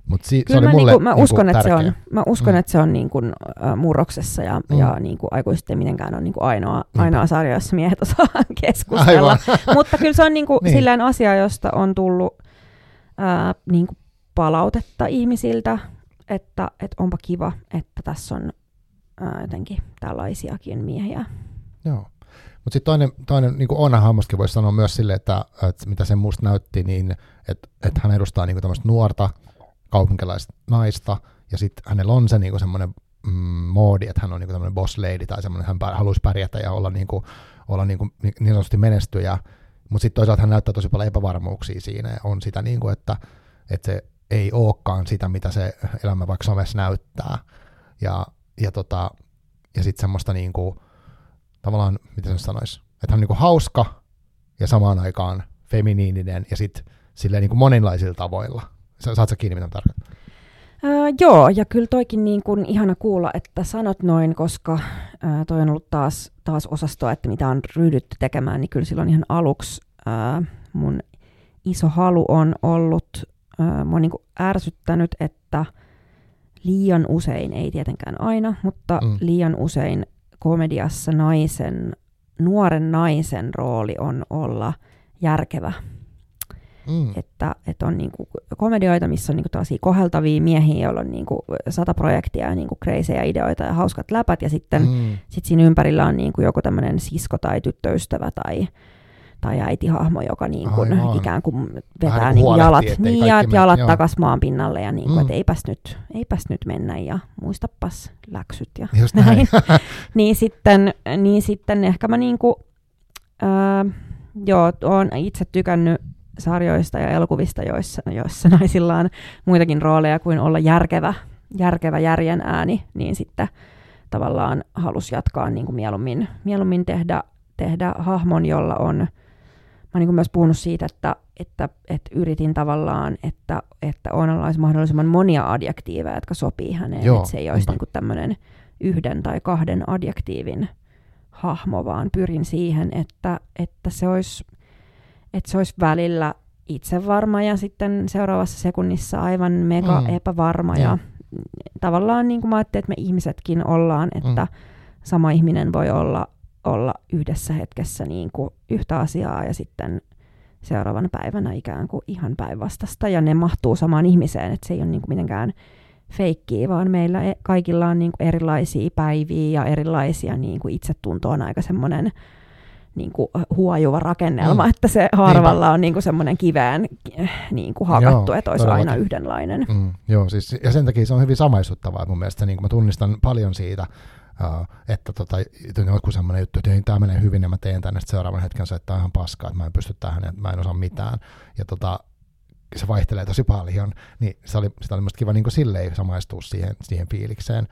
mut si, se oli mä, mulle niinku, mä, uskon, että se on, mä uskon, mm. että se on niin kuin, uh, murroksessa ja, mm. ja niin kuin aikuisesti mitenkään on niin kuin ainoa, ainoa sarja, jossa miehet osaa keskustella. Mutta kyllä se on niin kuin, niin. silleen asia, josta on tullut uh, niin kuin palautetta ihmisiltä, että, että onpa kiva, että tässä on ää, jotenkin tällaisiakin miehiä. Joo. Mutta sitten toinen, toinen niin kuin Oona Hammaskin voisi sanoa myös sille, että, että mitä se musta näytti, niin että, että hän edustaa niin tämmöistä nuorta kaupunkilaista naista, ja sitten hänellä on se niin semmoinen mm, moodi, että hän on niin tämmöinen boss lady tai semmoinen, hän haluaisi pärjätä ja olla, niin kuin, olla niin, kuin, niin sanotusti menestyjä, mutta sitten toisaalta hän näyttää tosi paljon epävarmuuksia siinä ja on sitä, niin kuin, että, että se ei olekaan sitä, mitä se elämä vaikka somessa näyttää. Ja, ja, tota, ja sitten semmoista niin kuin, tavallaan, miten se sanoisi, että hän on niin hauska ja samaan aikaan feminiininen ja sitten silleen niin kuin monenlaisilla tavoilla. Saatko kiinni, mitä tarkoittaa? Öö, joo, ja kyllä toikin niin kuin ihana kuulla, että sanot noin, koska öö, toi on ollut taas, taas osastoa, että mitä on ryhdytty tekemään, niin kyllä silloin ihan aluksi öö, mun iso halu on ollut, öö, mua niin kuin ärsyttänyt, että liian usein, ei tietenkään aina, mutta mm. liian usein komediassa naisen, nuoren naisen rooli on olla järkevä Mm. Että, että on niinku komedioita, missä on niinku tällaisia koheltavia miehiä, joilla on niinku sata projektia ja niinku kreisejä ideoita ja hauskat läpät, ja sitten mm. sit siinä ympärillä on niinku joku tämmöinen sisko tai tyttöystävä tai, tai äitihahmo, joka niinku ikään kuin vetää niinku jalat, niin, ja jalat takas maan pinnalle ja niinku, mm. että eipäs nyt, eipäs nyt mennä ja muistapas läksyt ja Just näin. näin. niin, sitten, niin sitten ehkä mä niinku, äh, joo, oon itse tykännyt sarjoista ja elokuvista, joissa, joissa naisilla on muitakin rooleja kuin olla järkevä, järkevä järjen ääni, niin sitten tavallaan halusi jatkaa niin kuin mieluummin, mieluummin tehdä, tehdä hahmon, jolla on, mä niin myös puhunut siitä, että, että, että yritin tavallaan, että, että Oonalla olisi mahdollisimman monia adjektiiveja, jotka sopii häneen, Joo, että se ei olisi niin kuin tämmöinen yhden tai kahden adjektiivin hahmo, vaan pyrin siihen, että, että se olisi että se olisi välillä itsevarma ja sitten seuraavassa sekunnissa aivan mega mm. epävarma. Ja, ja tavallaan niin kuin mä ajattelin, että me ihmisetkin ollaan, että mm. sama ihminen voi olla, olla yhdessä hetkessä niin kuin yhtä asiaa ja sitten seuraavana päivänä ikään kuin ihan päinvastasta. Ja ne mahtuu samaan ihmiseen, että se ei ole niin kuin mitenkään feikkiä, vaan meillä e- kaikilla on niin kuin erilaisia päiviä ja erilaisia niin kuin itsetunto on aika semmoinen niin kuin huojuva rakennelma, mm. että se harvalla on niin kuin semmoinen kivään niin kuin hakattu, Joo, että olisi todellakin. aina yhdenlainen. Mm, joo, siis, ja sen takia se on hyvin samaistuttavaa mun mielestä, niin kuin mä tunnistan paljon siitä, että tota, joku semmoinen juttu, että tämä menee hyvin ja mä teen tänne seuraavan hetken se, että tämä on ihan paskaa, että mä en pysty tähän että mä en osaa mitään. Ja tota, se vaihtelee tosi paljon, niin se oli, sitä oli musta kiva niin silleen samaistua siihen, siihen fiilikseen.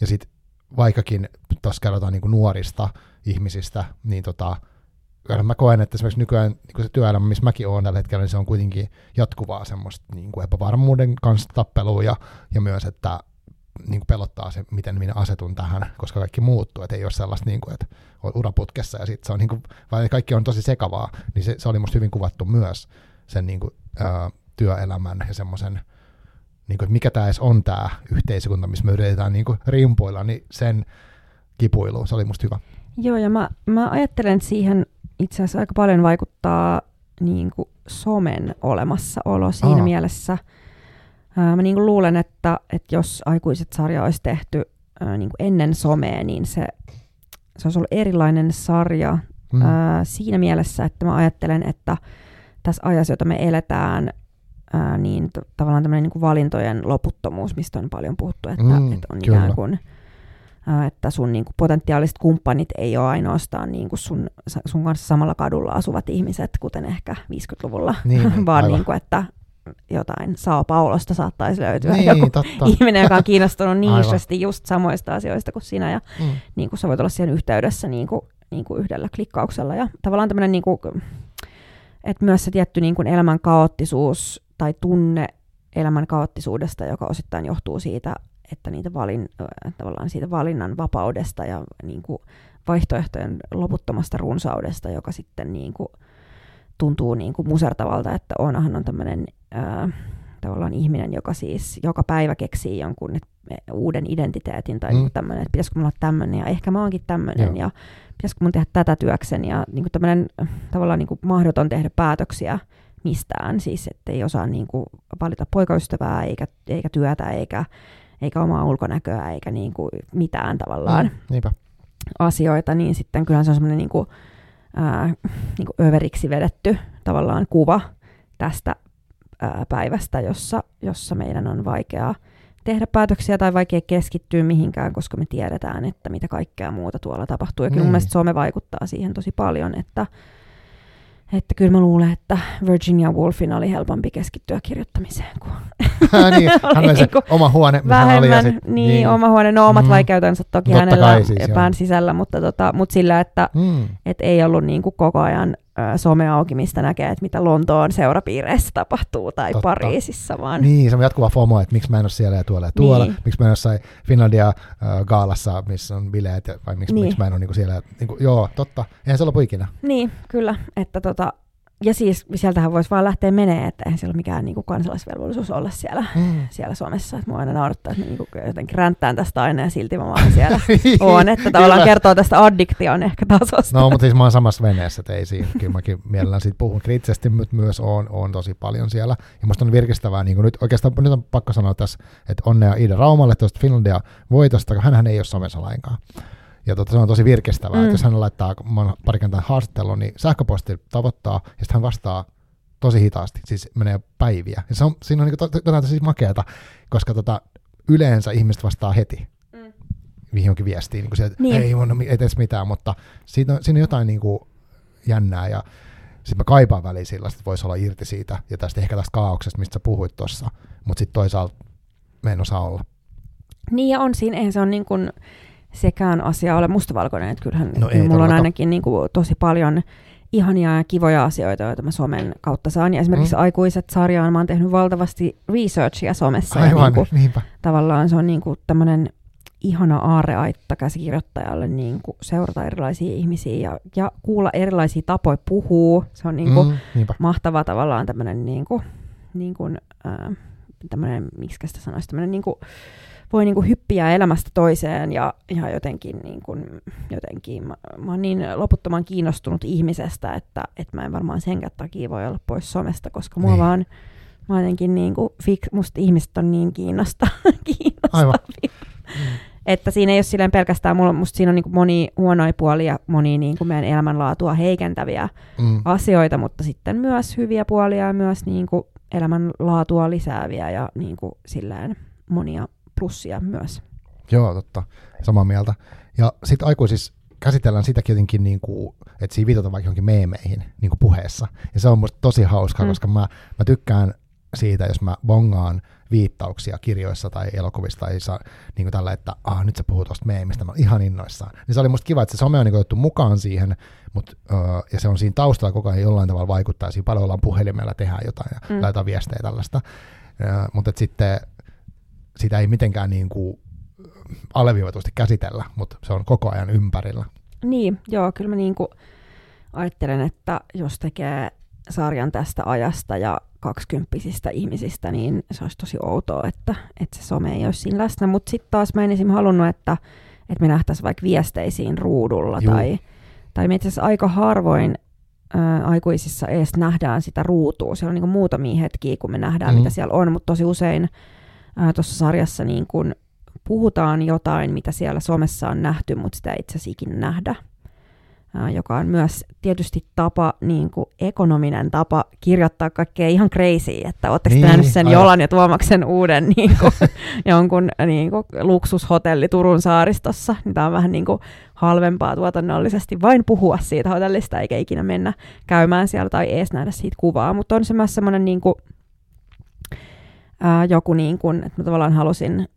Ja sitten vaikkakin tuossa kerrotaan niin nuorista ihmisistä, niin tota, mä koen, että esimerkiksi nykyään niin se työelämä, missä mäkin olen tällä hetkellä, niin se on kuitenkin jatkuvaa semmoista niin epävarmuuden kanssa tappelua ja, ja myös, että niin kuin pelottaa se, miten minä asetun tähän, koska kaikki muuttuu, että ei ole sellaista, niin kuin, että olet uraputkessa ja sitten se on, niin kuin, vai kaikki on tosi sekavaa, niin se, se oli musta hyvin kuvattu myös sen niin kuin, ää, työelämän ja semmoisen niin kuin, mikä tämä edes on tämä yhteiskunta, missä me yritetään niin kuin, rimpuilla, niin sen kipuilu, se oli musta hyvä. Joo, ja mä, mä ajattelen, että siihen itse asiassa aika paljon vaikuttaa niin kuin somen olemassaolo siinä Aa. mielessä. Ää, mä niin kuin luulen, että, että jos aikuiset sarja olisi tehty ää, niin kuin ennen somea, niin se, se olisi ollut erilainen sarja mm. ää, siinä mielessä, että mä ajattelen, että tässä ajassa, jota me eletään, ää, niin t- tavallaan tämmöinen niin kuin valintojen loputtomuus, mistä on paljon puhuttu, että, mm, että on kyllä. ikään kuin ää, että sun niin kuin, potentiaaliset kumppanit ei ole ainoastaan niin kuin sun, sun kanssa samalla kadulla asuvat ihmiset, kuten ehkä 50-luvulla, niin, vaan niin kuin, että jotain Sao Paulosta saattaisi löytyä niin, joku totta. ihminen, joka on kiinnostunut niisesti just samoista asioista kuin sinä, ja mm. niin kuin sä voit olla siihen yhteydessä niin kuin, niin kuin yhdellä klikkauksella. Ja tavallaan tämmöinen, niin kuin, että myös se tietty niin kuin elämän kaoottisuus tai tunne elämän kaoottisuudesta, joka osittain johtuu siitä, että niitä valin, tavallaan siitä valinnan vapaudesta ja niin kuin vaihtoehtojen loputtomasta runsaudesta, joka sitten niin kuin tuntuu niin kuin musertavalta, että onhan on tämmöinen tavallaan ihminen, joka siis joka päivä keksii jonkun uuden identiteetin tai mm. niin tämmöinen, että pitäisikö mulla olla tämmöinen ja ehkä mä oonkin tämmöinen ja pitäisikö mun tehdä tätä työkseni ja niin kuin tämmöinen tavallaan niin kuin mahdoton tehdä päätöksiä mistään, siis ettei osaa niin kuin valita poikaystävää eikä, eikä työtä eikä, eikä omaa ulkonäköä eikä niin kuin mitään tavallaan mm, asioita, niin sitten kyllä se on semmoinen niin kuin ää, niin kuin överiksi vedetty tavallaan kuva tästä ää, päivästä, jossa, jossa meidän on vaikeaa tehdä päätöksiä tai vaikea keskittyä mihinkään, koska me tiedetään, että mitä kaikkea muuta tuolla tapahtuu. Ja kyllä mun Niin. mielestä some vaikuttaa siihen tosi paljon, että, että kyllä mä luulen, että Virginia Woolfin oli helpompi keskittyä kirjoittamiseen kuin niin, hän oli se niinku oma huone, hän oli. Ja vähemmän, sit, niin, niin, oma huone, no omat Mm. vaikeutensa toki Totta hänellä kai siis, joo. pään sisällä, mutta, tota, mutta sillä, että Mm. et ei ollut niin kuin koko ajan some auki, mistä näkee, että mitä Lontoon seurapiireissä tapahtuu tai Totta. Pariisissa, vaan Niin, se on jatkuva FOMO, että miksi mä en ole siellä ja tuolla ja tuolla, niin. Niin. miksi mä en ole jossain Finlandia äh, gaalassa, missä on bileet, vai miksi, niin. Niin. miksi mä en ole niinku siellä. Niinku, joo, totta, eihän se lopu ikinä. Niin, kyllä. Että tota, ja siis sieltähän voisi vaan lähteä menee, että eihän siellä ole mikään niinku kansalaisvelvollisuus olla siellä, Mm. siellä Suomessa. Että mua aina naurattaa, että mä niinku jotenkin ränttään tästä aina ja silti mä vaan siellä oon. Että tavallaan kertoo tästä addiktion ehkä tasosta. No, mutta siis mä oon samassa veneessä, että ei siinä. Kyllä mäkin mielellään siitä puhun kriittisesti, mutta myös oon, oon tosi paljon siellä. Ja musta on virkistävää, niin kuin nyt oikeastaan nyt on pakko sanoa tässä, että onnea Ida Raumalle tuosta Finlandia voitosta, kun hänhän ei ole somessa lainkaan. Ja tota, se on tosi virkistävää, mm. Että jos hän laittaa, mä oon pari kertaa haastattelun, niin sähköposti tavoittaa, ja sitten hän vastaa tosi hitaasti, siis menee päiviä. Ja se on, siinä on niin to, jotain tosi makeata, koska tota, yleensä ihmiset vastaa heti Mm. johonkin viestiin, niin kuin se, että Niin. ei mun ei edes mitään, mutta siinä on, siinä on jotain niin kuin jännää ja sitten mä kaipaan väliin sillä, että voisi olla irti siitä ja tästä ehkä tästä kaauksesta, mistä sä puhuit tuossa, mutta sitten toisaalta me en osaa olla. Niin ja on siinä, eihän se on niin kuin sekään asia ole mustavalkoinen, että kyllähän No ei mulla on ainakin niin kuin tosi paljon ihania ja kivoja asioita, joita mä somen kautta saan. Ja esimerkiksi Mm. aikuiset sarjaan mä oon tehnyt valtavasti researchia somessa. ja Aivan, niin kuin, niinpä. tavallaan se on niin kuin tämmöinen ihana aarreaitta käsikirjoittajalle niin kuin seurata erilaisia ihmisiä ja, ja kuulla erilaisia tapoja puhua. Se on niin kuin, Mm, niinpä. mahtava tavallaan tämmöinen niin kuin, niin kuin, ää, tämmöinen, miksi sitä sanoisi, tämmöinen niin kuin, voi niin kuin hyppiä elämästä toiseen ja, ja jotenkin, niin kuin, jotenkin mä, mä oon niin loputtoman kiinnostunut ihmisestä, että, että mä en varmaan senkään takia voi olla pois somesta, koska mua Niin. vaan, mä jotenkin niin kuin, fik, musta ihmiset on niin kiinnosta, kiinnostavia. Aivan. Että siinä ei ole silleen pelkästään, mulla, musta siinä on niin moni huonoja puolia ja moni niin kuin meidän elämänlaatua heikentäviä Mm, asioita, mutta sitten myös hyviä puolia ja myös niin kuin elämänlaatua lisääviä ja niin kuin silleen monia plussia myös. joo, totta. Samaa mieltä. Ja sitten aikuisissa käsitellään sitäkin jotenkin, niin kuin, että siinä viitataan vaikka johonkin meemeihin niin kuin puheessa. Ja se on musta tosi hauskaa, mm. Koska mä, mä tykkään siitä, jos mä bongaan viittauksia kirjoissa tai elokuvissa tai saa, niin kuin tällä, että ah, nyt se puhuu tuosta meemistä, mä oon ihan innoissaan. Niin se oli musta kiva, että se some on niin otettu mukaan siihen, mut, öö, ja se on siinä taustalla koko ajan jollain tavalla vaikuttaa. Siinä paljon ollaan puhelimella, tehdään jotain ja mm. Laitetaan viestejä tällaista. Öö, mutta et sitten sitä ei mitenkään niin kuin alleviivatusti käsitellä, mutta se on koko ajan ympärillä. Niin, joo, kyllä mä niin kuin ajattelen, että jos tekee sarjan tästä ajasta ja kaksikymppisistä ihmisistä, niin se olisi tosi outoa, että, että se some ei olisi siinä läsnä. Mutta sitten taas mä en esim. halunnut, että, että me nähtäisiin vaikka viesteisiin ruudulla Juu. tai, tai me itse asiassa aika harvoin ä, aikuisissa edes nähdään sitä ruutua. Siellä on niin muutamia hetkiä, kun me nähdään, Mm. mm. mitä siellä on, mutta tosi usein tuossa sarjassa niin kun puhutaan jotain, mitä siellä somessa on nähty, mutta sitä ei itse asiassa ikinä nähdä. Ää, joka on myös tietysti tapa, niin kuin ekonominen tapa kirjoittaa kaikkea ihan crazy, että oletteko Niin, nähnyt sen aivan. Jolan ja Tuomaksen uuden niin kuin, jonkun niin kuin, luksushotelli Turun saaristossa, niin tämä on vähän niin kuin halvempaa tuotannollisesti vain puhua siitä hotellista, eikä ikinä mennä käymään siellä tai ees nähdä siitä kuvaa, mutta on se myös semmoinen niin kuin, ää, joku, niin kuin, että mä tavallaan halusin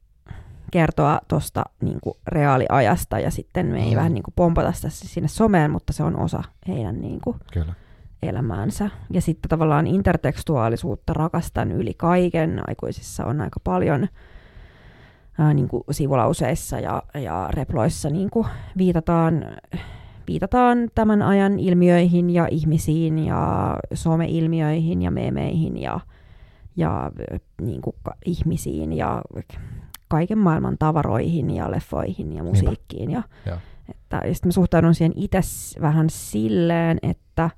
kertoa tuosta niin reaaliajasta ja sitten me ei Mm. vähän niin kuin pompata sitä sinne someen, mutta se on osa heidän niin kuin Kyllä. elämäänsä. Ja sitten tavallaan intertekstuaalisuutta rakastan yli kaiken. Aikuisissa on aika paljon ää, niin kuin sivulauseissa ja, ja reploissa niin kuin viitataan, viitataan tämän ajan ilmiöihin ja ihmisiin ja some-ilmiöihin ja meemeihin ja, ja niin kuin ihmisiin ja kaiken maailman tavaroihin ja leffoihin ja musiikkiin. Ja, Joo. että, ja sitten mä suhtaudun siihen itse vähän silleen, että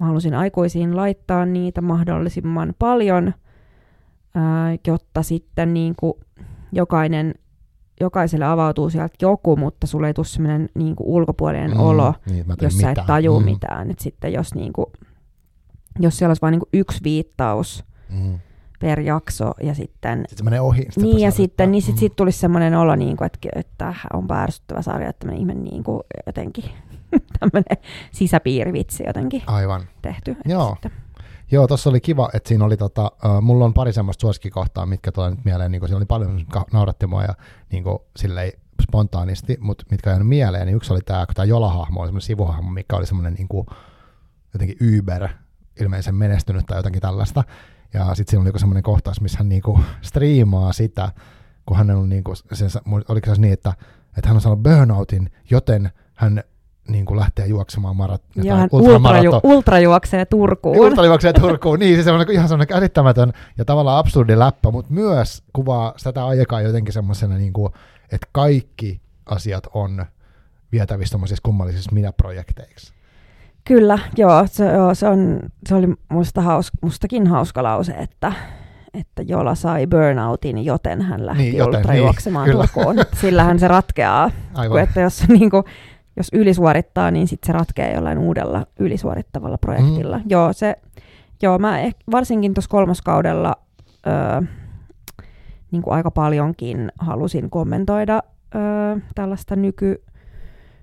mä halusin aikuisiin laittaa niitä mahdollisimman paljon, ää, jotta sitten niin kuin jokainen jokaiselle avautuu sieltä joku, mutta sulle ei tule sellainen niin kuin ulkopuolinen mm, olo, niin, jos sä et tajua mm. mitään. Et sitten jos, niin kuin, jos siellä olisi vain niin yksi viittaus Mm. Per jakso ja sitten... Sitten se menee ohi. Sitten Niin ja sitten niin sit, mm. sit tulisi semmoinen olo, niin kuin, että, että on ärsyttävä sarja, että tämmöinen ihme niin kuin, jotenkin tämmöinen sisäpiirivitsi jotenkin Aivan. tehty. Joo. Sitten, Joo, tuossa oli kiva, että siinä oli tota, uh, mulla on pari semmoista suosikkikohtaa, mitkä tulee nyt mieleen, niin siinä oli paljon nauratti mua ja niin kuin, silleen spontaanisti, mutta mitkä on mieleen, niin yksi oli tämä, kun tämä Jola-hahmo oli semmoinen sivuhahmo, mikä oli semmoinen niin kuin, jotenkin Uber, ilmeisen menestynyt tai jotakin tällaista, ja sitten siinä oli joku semmoinen kohtaus, missä hän niin kuin, striimaa sitä, kun hän on niin kuin, se, oliko se niin, että, että hän on saanut burnoutin, joten hän niin kuin lähtee juoksemaan marat, ja hän ultraju, ultrajuoksee Turkuun. Ultralivakseen Turkuun, niin se semmoinen ihan semmoinen käsittämätön ja tavallaan absurdi läppä, mutta myös kuvaa sitä aikaa jotenkin semmoisena, niin kuin, että kaikki asiat on vietävissä kummallisissa minä-projekteiksi. Kyllä, joo, se, joo, se, on, se oli musta haus, mustakin hauska lause, että, että Jola sai burnoutin, joten hän lähti Niin, joten, ultrajuoksemaan niin, kyllä. Turkuun. Että Sillähän se ratkeaa, Aivan. kun että jos, niin kuin, jos ylisuorittaa, niin sitten se ratkeaa jollain uudella ylisuorittavalla projektilla. Mm. Joo, se, joo, mä eh, varsinkin tuossa kolmoskaudella öö, niin kuin aika paljonkin halusin kommentoida öö, tällaista nyky,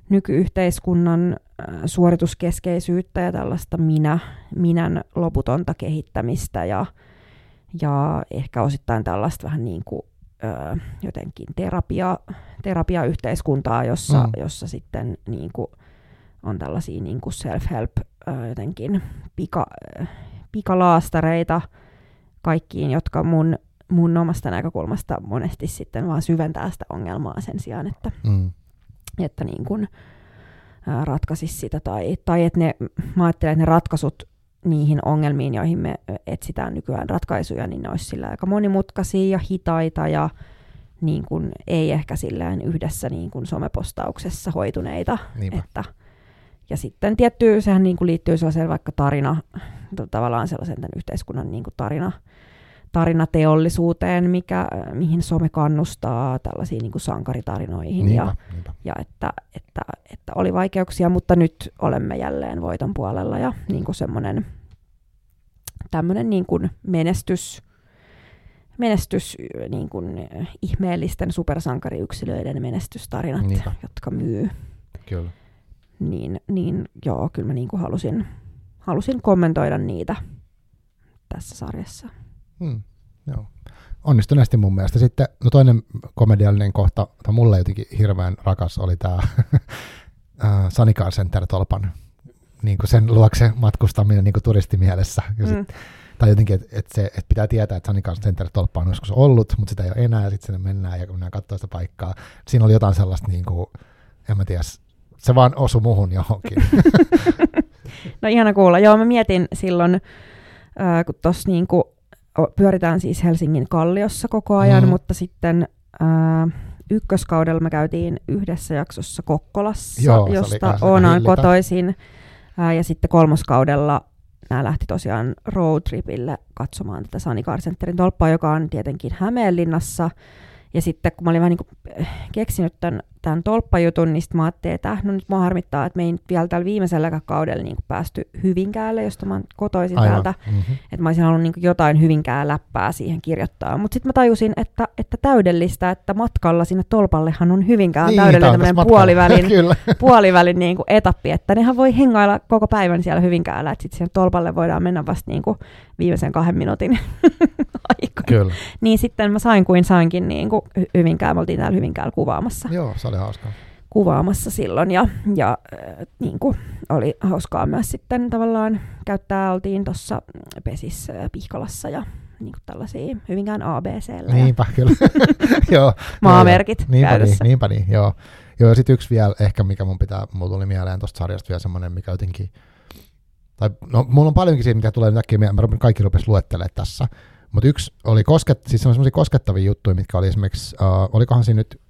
nykyyhteiskunnan äh, suorituskeskeisyyttä ja tällaista minä, minän loputonta kehittämistä ja, ja ehkä osittain tällaista vähän niin kuin ö, jotenkin terapia, terapiayhteiskuntaa, jossa, Mm. mm. jossa sitten niin kuin on tällaisia niin kuin self-help ö, jotenkin pika, ö, pikalaastareita kaikkiin, jotka mun, mun omasta näkökulmasta monesti sitten vaan syventää sitä ongelmaa sen sijaan, että Mm. Että niin kuin, ratkaisisi sitä. Tai, tai että ne, mä ajattelen, että ne ratkaisut niihin ongelmiin, joihin me etsitään nykyään ratkaisuja, niin ne olisi sillä aika monimutkaisia ja hitaita ja niin kuin, ei ehkä sillään yhdessä niin kuin somepostauksessa hoituneita. Niinpä. Että, ja sitten tietty, sehän niin kuin liittyy sellaiseen vaikka tarina, tavallaan sellaisen tämän yhteiskunnan niin kuin tarina, tarinateollisuuteen, mikä, mihin some kannustaa tällaisiin niin kuin sankaritarinoihin. Ja, Niinpä, niinpä. ja että, että, että oli vaikeuksia, mutta nyt olemme jälleen voiton puolella ja niin kuin semmoinen tämmöinen niin kuin menestys, menestys niin kuin ihmeellisten supersankariyksilöiden menestystarinat, Niinpä. jotka myy, Kyllä. niin, niin joo, kyllä mä niin kuin halusin, halusin kommentoida niitä tässä sarjassa. Mm. Joo. Onnistuneesti mun mielestä. Sitten no toinen komediallinen kohta, tai mulle jotenkin hirveän rakas, oli tämä Sunny Car Center-tolpan niin kuin sen luokse matkustaminen niin kuin turistimielessä. Ja sit, Mm. Tai jotenkin, että et se, et pitää tietää, että Sunny Car Center-tolppa on joskus ollut, mutta sitä ei ole enää, ja sitten sinne mennään, ja kun mennään katsoa sitä paikkaa. Siinä oli jotain sellaista, niin kuin, en mä tiedä, se vaan osui muhun johonkin. No ihana kuulla. Joo, mä mietin silloin, äh, kun tuossa niinku, o- pyöritään siis Helsingin Kalliossa koko ajan, Mm. mutta sitten äh, ykköskaudella me käytiin yhdessä jaksossa Kokkolassa, Joo, josta hillitä. kotoisin. Äh, ja sitten kolmoskaudella nämä lähti tosiaan roadtripille katsomaan tätä Sani Car Centerin tolppaa, joka on tietenkin Hämeenlinnassa. Ja sitten kun mä olin vähän niin kuin keksinyt tämän, tämän tolppajutun, niin sitten mä ajattelin, että äh, no nyt mua harmittaa, että me ei nyt vielä tällä viimeisellä kaudella niin päästy Hyvinkäälle, josta mä kotoisin Aivan. täältä. Mm-hmm. Että mä olisin halunnut niin jotain Hyvinkää läppää siihen kirjoittaa. Mutta sitten mä tajusin, että, että täydellistä, että matkalla sinne tolpallehan on Hyvinkään Niin, täydellinen puolivälin, puolivälin niin kuin etappi, että nehän voi hengailla koko päivän siellä Hyvinkäällä, että sitten siihen tolpalle voidaan mennä vasta niin kuin viimeisen kahden minuutin aikana. Kyllä. Niin sitten mä sain kuin sainkin niin kuin Hy- Hyvinkää, me oltiin täällä Hyvinkäällä kuvaamassa, Joo, se oli hauskaa. kuvaamassa silloin ja, ja äh, niin kuin oli hauskaa myös sitten tavallaan käyttää, oltiin tuossa Pesis äh, Pihkalassa ja niin kuin tällaisia Hyvinkään ja Niinpä, kyllä. joo. maamerkit Joo, niinpä käytössä. Niin, niinpä niin, joo. Joo, ja sitten yksi vielä ehkä, mikä mun pitää, mulla tuli mieleen tuosta sarjasta vielä semmoinen, mikä jotenkin, tai no mulla on paljonkin siitä, mikä tulee nyt äkkiä mä rupesin- kaikki rupes luettelemaan tässä, mutta yksi oli kosket, siis semmoisia koskettavia juttuja, mitkä oli esimerkiksi, uh, olikohan siinä nyt,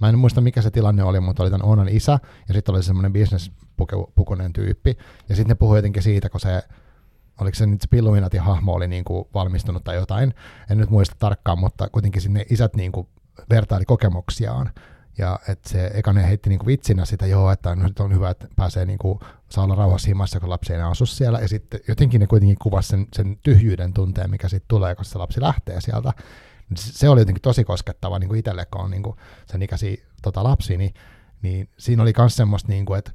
mä en muista mikä se tilanne oli, mutta oli tämän Onan isä, ja sitten oli semmoinen business-pukunen tyyppi, ja sitten ne puhui jotenkin siitä, kun se, oliko se nyt se hahmo oli niinku valmistunut tai jotain, en nyt muista tarkkaan, mutta kuitenkin sinne isät niinku vertaili kokemuksiaan. Ja että se Ekane heitti niinku vitsinä sitä, joo, että no, on hyvä, että pääsee niinku, saa olla rauhassa himassa, kun lapsi ei enää asu siellä. Ja sitten jotenkin ne kuitenkin kuvasi sen, sen tyhjyyden tunteen, mikä sitten tulee, kun se lapsi lähtee sieltä. Se oli jotenkin tosi koskettava niin kuin itselle, kun on niin kuin sen ikäisiä tota, lapsi, niin, niin siinä oli myös semmoista, niin kuin, että,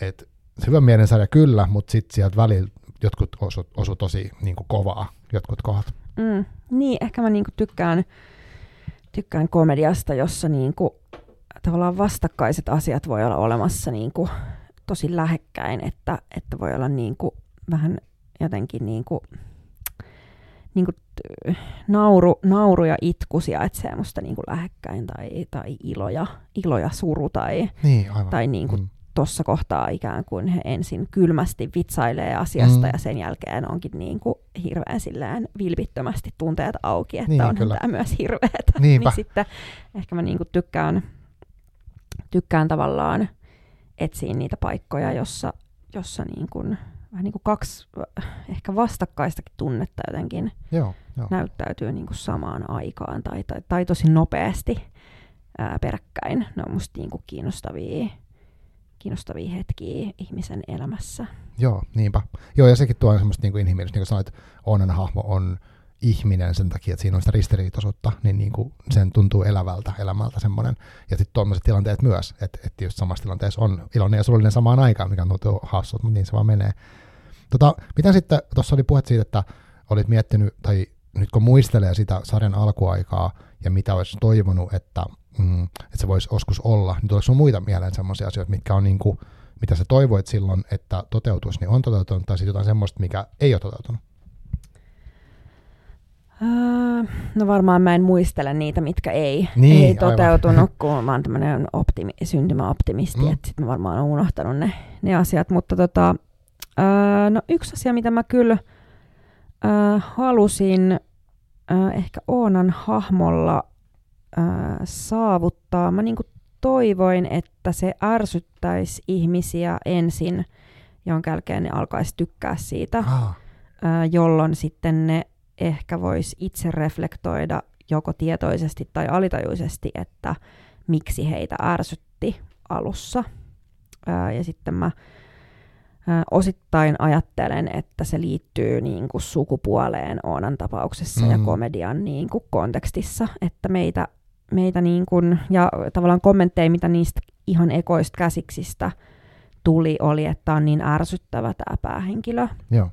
että hyvän mielen sarja kyllä, mutta sitten sieltä välillä jotkut osu, osu tosi niin kuin kovaa, jotkut kohdat. Mm, niin, ehkä mä niin kuin tykkään, tykkään komediasta, jossa niin kuin, tavallaan vastakkaiset asiat voi olla olemassa niin kuin, tosi lähekkäin, että, että voi olla niin kuin, vähän jotenkin niin kuin, niin kuin, nauru, nauru ja itku sijaitsee musta niin kuin lähekkäin tai, tai ilo, ja, ilo ja suru tai, niin, aivan. tai niin kuin, mm tuossa kohtaa ikään kuin he ensin kylmästi vitsailee asiasta mm. ja sen jälkeen onkin niin kuin hirveän silleen vilpittömästi tunteet auki, että niin, on tämä myös hirveetä. niin sitten ehkä mä niin kuin tykkään, tykkään tavallaan etsiä niitä paikkoja, jossa, jossa niin kuin, vähän niin kuin kaksi ehkä vastakkaistakin tunnetta jotenkin joo, joo. näyttäytyy niin kuin samaan aikaan tai, tai, tai tosi nopeasti ää, peräkkäin. Ne on musta niin kuin kiinnostavia kiinnostavia hetkiä ihmisen elämässä. Joo, niinpä. Joo, ja sekin tuo semmoista niin kuin inhimillistä, niin kuin sanoit, Onan hahmo on ihminen sen takia, että siinä on sitä ristiriitaisuutta, niin, niin kuin sen tuntuu elävältä elämältä semmoinen. Ja sitten tuommoiset tilanteet myös, että, että just samassa tilanteessa on iloinen ja surullinen samaan aikaan, mikä tuntuu hassut, mutta niin se vaan menee. Tota, mitä sitten, tuossa oli puhe siitä, että olit miettinyt, tai nyt kun muistelee sitä sarjan alkuaikaa ja mitä olisi toivonut, että mm, että se voisi joskus olla, niin tuleeko sinulla muita mieleen sellaisia asioita, mitkä on niin kuin, mitä sä toivoit silloin, että toteutuisi, niin on toteutunut, tai sitten jotain semmoista, mikä ei ole toteutunut? Uh, no varmaan mä en muistele niitä, mitkä ei, niin, ei toteutunut, aivan. kun mä oon tämmöinen optimi, syntymäoptimisti, mm. että sitten mä varmaan oon unohtanut ne, ne asiat. Mutta tota, uh, no yksi asia, mitä mä kyllä uh, halusin uh, ehkä Oonan hahmolla ää, saavuttaa. Mä niin toivoin, että se ärsyttäisi ihmisiä ensin, jonka jälkeen ne alkaisi tykkää siitä, ah. ää, jolloin sitten ne ehkä vois itse reflektoida joko tietoisesti tai alitajuisesti, että miksi heitä ärsytti alussa. Ää, ja sitten mä osittain ajattelen, että se liittyy niin kuin sukupuoleen Oonan tapauksessa mm. ja komedian niin kuin kontekstissa, että meitä meitä niin kuin, ja tavallaan kommentteja, mitä niistä ihan ekoista käsiksistä tuli, oli, että on niin ärsyttävä tämä päähenkilö. Joo.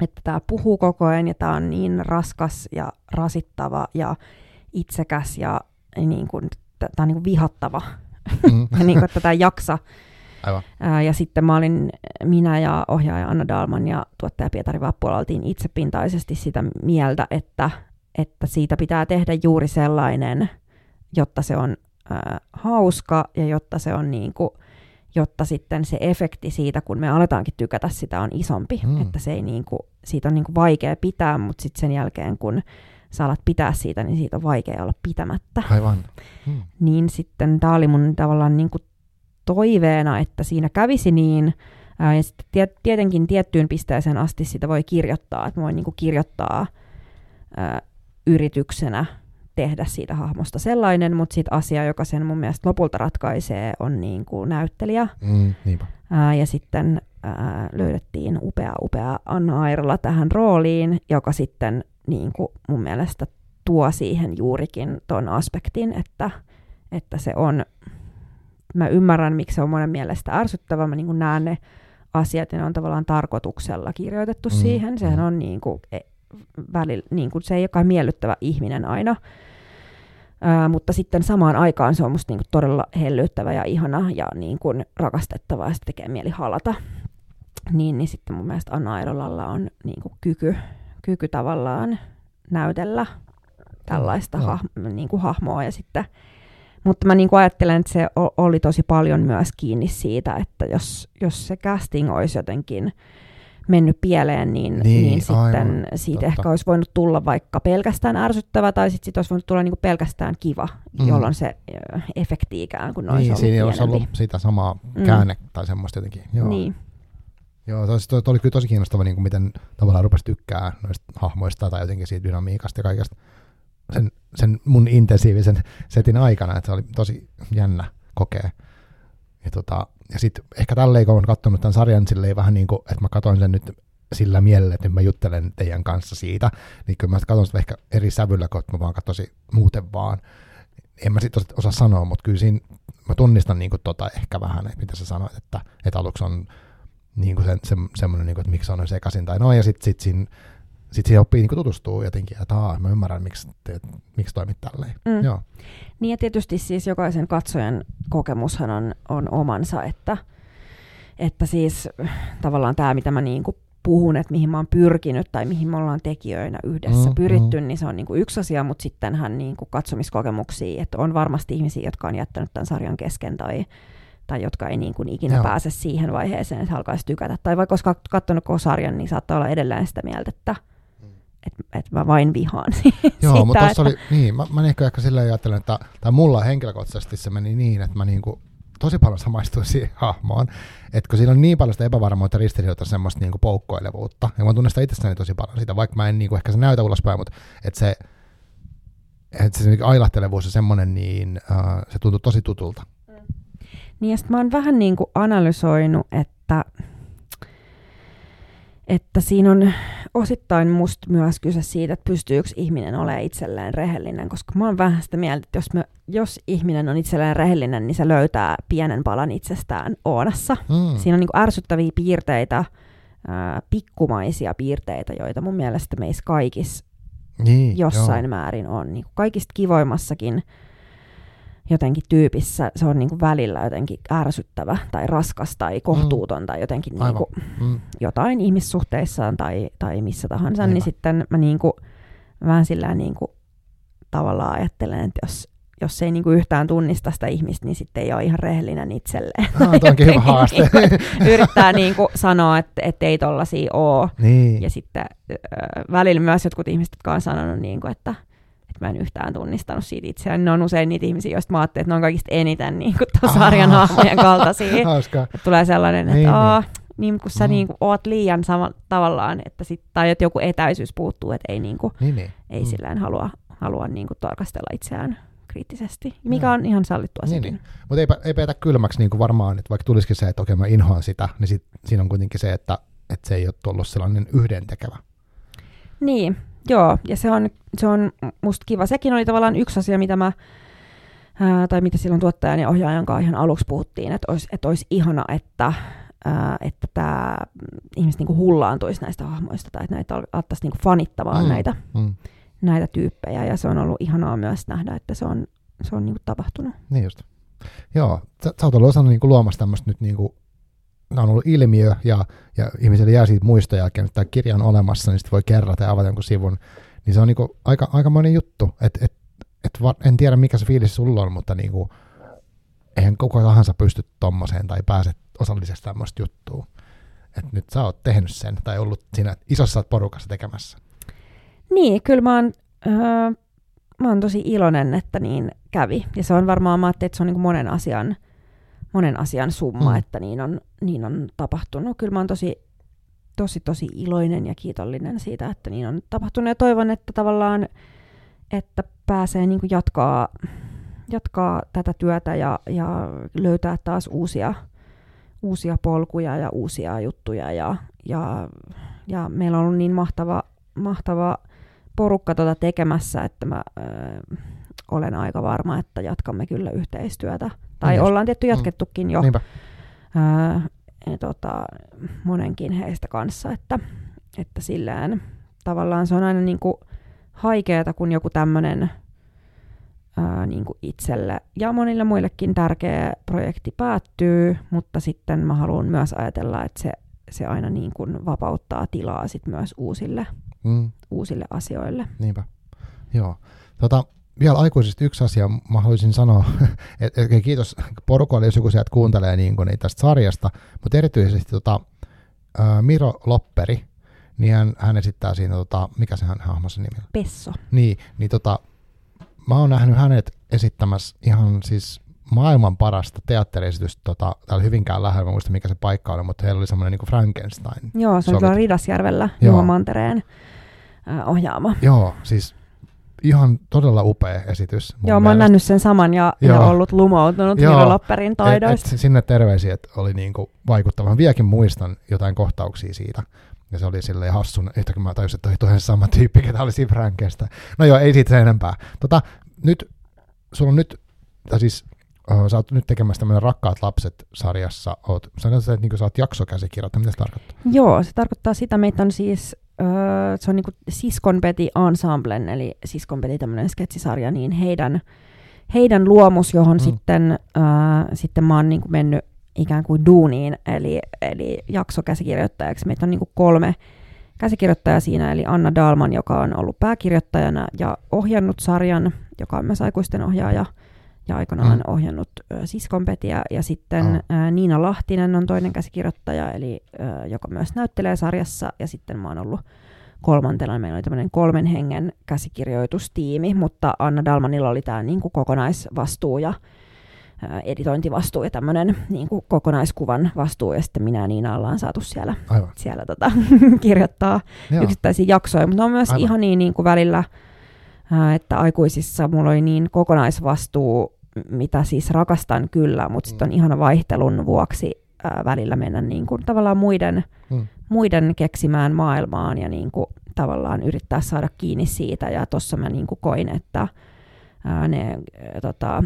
Että tämä puhuu koko ajan ja tämä on niin raskas ja rasittava ja itsekäs ja niin kuin, tämä on niin kuin vihattava. Mm. ja niin kuin, että tämä jaksa. Aivan. Ää, ja sitten mä olin, minä ja ohjaaja Anna Dalman ja tuottaja Pietari Vappula oltiin itsepintaisesti sitä mieltä, että, että siitä pitää tehdä juuri sellainen – jotta se on ää, hauska ja jotta se on niin kuin, jotta sitten se efekti siitä, kun me aletaankin tykätä sitä, on isompi. Mm. Että se ei niin kuin, siitä on niin kuin vaikea pitää, mutta sitten sen jälkeen, kun sä alat pitää siitä, niin siitä on vaikea olla pitämättä. Aivan. Mm. Niin sitten tämä oli mun tavallaan niin kuin toiveena, että siinä kävisi niin, ja sitten tietenkin tiettyyn pisteeseen asti sitä voi kirjoittaa, että mä voin niin kuin kirjoittaa ää, yrityksenä tehdä siitä hahmosta sellainen, mutta sitten asia, joka sen mun mielestä lopulta ratkaisee, on niin kuin näyttelijä. Mm, ää, ja sitten ää, löydettiin upea, upea Anna Airola tähän rooliin, joka sitten niin kuin mun mielestä tuo siihen juurikin ton aspektin, että, että se on, mä ymmärrän, miksi se on monen mielestä ärsyttävä, mä niin kuin näen ne asiat, ja ne on tavallaan tarkoituksella kirjoitettu mm, siihen, sehän mm. on niin kuin, e, välillä, niin kuin se ei olekaan miellyttävä ihminen aina, Ää, mutta sitten samaan aikaan se on musta niinku todella hellyttävä ja ihana ja niinku rakastettava ja se tekee mieli halata. Niin, niin sitten mun mielestä Anna Airolalla on niinku kyky, kyky tavallaan näytellä tällaista no. hah- niinku hahmoa ja sitten mutta mä niin ajattelen, että se oli tosi paljon myös kiinni siitä, että jos, jos se casting olisi jotenkin mennyt pieleen, niin, niin, niin sitten aivan, siitä totta. ehkä olisi voinut tulla vaikka pelkästään ärsyttävä, tai sitten olisi voinut tulla niinku pelkästään kiva, mm. jolloin se efekti ikään kuin olisi niin, ollut siinä olisi ollut sitä samaa mm. käänne mm. tai semmoista jotenkin. Joo. Niin. Joo, toi, toi oli kyllä tosi kiinnostava, niin kuin miten tavallaan rupesi tykkää noista hahmoista tai jotenkin siitä dynamiikasta ja kaikesta. Sen, sen mun intensiivisen setin aikana, että se oli tosi jännä kokea. Ja, tota, ja sitten ehkä tälleen, kun olen katsonut tämän sarjan silleen vähän niin kuin, että mä katsoin sen nyt sillä mielellä, että mä juttelen teidän kanssa siitä, niin kyllä mä katson sitä ehkä eri sävyllä, kun mä vaan katsoisin muuten vaan. En mä sitten osaa sanoa, mutta kyllä siinä mä tunnistan niin kuin tota ehkä vähän, että mitä sä sanoit, että, että aluksi on niin kuin se, se, semmoinen, niin kuin, että miksi on sekaisin tai noin, ja sitten sit siinä sitten siihen oppii niin tutustua jotenkin, että aa, mä ymmärrän, miksi, te, miksi toimit tälleen. Mm. Joo. Niin ja tietysti siis jokaisen katsojan kokemushan on, on omansa, että, että siis tavallaan tämä, mitä mä niin kuin puhun, että mihin mä oon pyrkinyt tai mihin me ollaan tekijöinä yhdessä mm, pyritty, mm. niin se on niin kuin yksi asia, mutta sittenhän niin kuin katsomiskokemuksia, että on varmasti ihmisiä, jotka on jättänyt tämän sarjan kesken tai, tai jotka ei niin kuin ikinä Joo. pääse siihen vaiheeseen, että alkaisi tykätä. Tai vaikka olisi katsonut koko sarjan, niin saattaa olla edelleen sitä mieltä, että että et mä vain vihaan Joo, sitä, mutta että... oli, niin, mä, mä ehkä, ehkä silleen ajattelen, että tai mulla henkilökohtaisesti se meni niin, että mä niinku tosi paljon samaistuin siihen hahmoon, että kun siinä on niin paljon sitä epävarmuutta, ristiriitoa, semmoista niinku poukkoilevuutta, ja mä tunnistan itsestäni tosi paljon sitä, vaikka mä en niinku ehkä se näytä ulospäin, mutta että se, että se ailahtelevuus ja semmoinen, niin uh, se tuntuu tosi tutulta. Mm. Niin ja sitten mä oon vähän niin kuin analysoinut, että että siinä on osittain musta myös kyse siitä, että pystyykö ihminen olemaan itselleen rehellinen, koska mä oon vähän sitä mieltä, että jos, me, jos ihminen on itselleen rehellinen, niin se löytää pienen palan itsestään Oonassa. Mm. Siinä on niin ärsyttäviä piirteitä, ää, pikkumaisia piirteitä, joita mun mielestä meissä kaikissa niin, jossain joo. määrin on. Niin kaikista kivoimmassakin jotenkin tyypissä se on niin kuin välillä jotenkin ärsyttävä tai raskas tai kohtuuton mm. tai jotenkin niin kuin mm. jotain ihmissuhteissaan tai, tai missä tahansa, Aivan. niin sitten mä niin kuin, vähän sillä niin kuin, tavallaan ajattelen, että jos, jos ei niin kuin yhtään tunnista sitä ihmistä, niin sitten ei ole ihan rehellinen itselleen. Ah, onkin hyvä haaste. niin kuin, yrittää niin kuin sanoa, että, että ei tollasia ole. Niin. Ja sitten välillä myös jotkut ihmiset, jotka on sanonut, niin kuin, että mä en yhtään tunnistanut siitä itseään. Ne on usein niitä ihmisiä, joista mä ajattelin, että ne on kaikista eniten niin kuin sarjan hahmojen kaltaisia. että tulee sellainen, että niin, Aa, niin. niin kun sä mm. niin kuin, oot liian sama, tavallaan, että sit, tai että joku etäisyys puuttuu, että ei, niin kuin, niin, niin. ei mm. sillään halua, halua niin kuin, tarkastella itseään kriittisesti, mikä no. on ihan sallittua niin, niin. Mutta ei, ei peitä kylmäksi niin kuin varmaan, että vaikka tulisikin se, että okei mä inhoan sitä, niin sit, siinä on kuitenkin se, että, että se ei ole tullut sellainen yhdentekevä. Niin, Joo, ja se on, se on musta kiva. Sekin oli tavallaan yksi asia, mitä mä, ää, tai mitä silloin tuottajan ja ohjaajan kanssa ihan aluksi puhuttiin, että olisi, että olisi ihana, että ää, että tämä ihmiset niinku hullaantuisi näistä hahmoista, tai että näitä alettaisiin niinku fanittamaan mm, näitä, mm. näitä tyyppejä, ja se on ollut ihanaa myös nähdä, että se on, se on niinku tapahtunut. Niin just. Joo, sä, sä oot ollut osannut niinku luomassa tämmöistä nyt niinku tämä on ollut ilmiö ja, ja ihmiselle jää siitä muistoja jälkeen, että tämä kirja on olemassa, niin sitten voi kerrata ja avata jonkun sivun. Niin se on niinku aika, aikamoinen juttu. Et, et, et va, en tiedä, mikä se fiilis sulla on, mutta niinku, eihän koko tahansa pysty tommoseen tai pääse osallisesta tämmöistä juttua. Et nyt sä oot tehnyt sen tai ollut siinä isossa porukassa tekemässä. Niin, kyllä mä oon, öö, mä oon tosi iloinen, että niin kävi. Ja se on varmaan, mä että se on niin monen asian – monen asian summa, mm. että niin on, niin on tapahtunut. Kyllä mä oon tosi, tosi, tosi iloinen ja kiitollinen siitä, että niin on tapahtunut. Ja toivon, että tavallaan, että pääsee niin kuin jatkaa, jatkaa tätä työtä ja, ja löytää taas uusia, uusia polkuja ja uusia juttuja. Ja, ja, ja meillä on ollut niin mahtava, mahtava porukka tuota tekemässä, että mä ö, olen aika varma, että jatkamme kyllä yhteistyötä tai niin ollaan tietty mm. jatkettukin jo ää, ja, tota, monenkin heistä kanssa, että, että sillään tavallaan se on aina niin kuin haikeeta, kun joku tämmöinen niin itselle ja monille muillekin tärkeä projekti päättyy, mutta sitten mä haluan myös ajatella, että se, se aina niin kuin vapauttaa tilaa sit myös uusille, mm. uusille asioille. Niinpä, joo. Tota, vielä aikuisista yksi asia, mä haluaisin sanoa, että et, kiitos porukalle, jos joku sieltä kuuntelee niin kuin, niin tästä sarjasta, mutta erityisesti tota, Miro Lopperi, niin hän, hän esittää siinä, tota, mikä se hän hahmossa nimi on? Pesso. Niin, niin tota, mä oon nähnyt hänet esittämässä ihan siis maailman parasta teatteriesitystä tota, täällä Hyvinkään lähellä, mä muistan mikä se paikka oli, mutta heillä oli semmoinen niin Frankenstein. Joo, se oli tuolla Ridasjärvellä, Juho Mantereen ohjaama. Joo, siis ihan todella upea esitys. mun Joo, mä oon mielestä. nähnyt sen saman ja, ja Joo. ollut lumoutunut Joo. Miro Lopperin taidoista. Et, et sinne terveisiä, että oli niinku vaikuttava. Mä vieläkin muistan jotain kohtauksia siitä. Ja se oli silleen hassun, yhtäkkiä mä tajusin, että toi toinen sama tyyppi, ketä oli siinä Frankestä. No joo, ei siitä sen enempää. Tota, nyt, sulla on nyt, tai siis sä oot nyt tekemässä tämmöinen Rakkaat lapset-sarjassa. Oot, sanoit, että niinku sä oot jaksokäsikirjoittaja. Mitä se tarkoittaa? Joo, se tarkoittaa sitä, meitä on siis, öö, se on niinku Siskonpeti Ensemblen, eli Siskonpeti tämmöinen sketsisarja, niin heidän, heidän luomus, johon Mm. sitten, öö, sitten mä oon niinku mennyt ikään kuin duuniin, eli, eli jaksokäsikirjoittajaksi. Meitä on niinku kolme käsikirjoittajaa siinä, eli Anna Dalman, joka on ollut pääkirjoittajana ja ohjannut sarjan, joka on myös aikuisten ohjaaja, ja aikanaan Mm. ohjannut ö, Siskonpetiä, ja sitten Ah. ä, Niina Lahtinen on toinen käsikirjoittaja, eli ö, joka myös näyttelee sarjassa, ja sitten mä oon ollut kolmantena. Meillä oli tämmöinen kolmen hengen käsikirjoitustiimi, mutta Anna Dalmanilla oli tämä niinku kokonaisvastuu ja ä, editointivastuu ja tämmöinen niinku kokonaiskuvan vastuu, ja sitten minä ja Niina ollaan saatu siellä, Aivan. siellä tota, kirjoittaa Joo. yksittäisiä jaksoja, mutta on myös Aivan. ihan niin, niin kuin välillä, että aikuisissa mulla oli niin kokonaisvastuu, mitä siis rakastan kyllä, mutta sitten on ihana vaihtelun vuoksi ää, välillä mennä niin kuin tavallaan muiden, Mm. muiden keksimään maailmaan ja niin kuin tavallaan yrittää saada kiinni siitä. Ja tuossa mä niin kuin koin, että ää, ne ää, tota,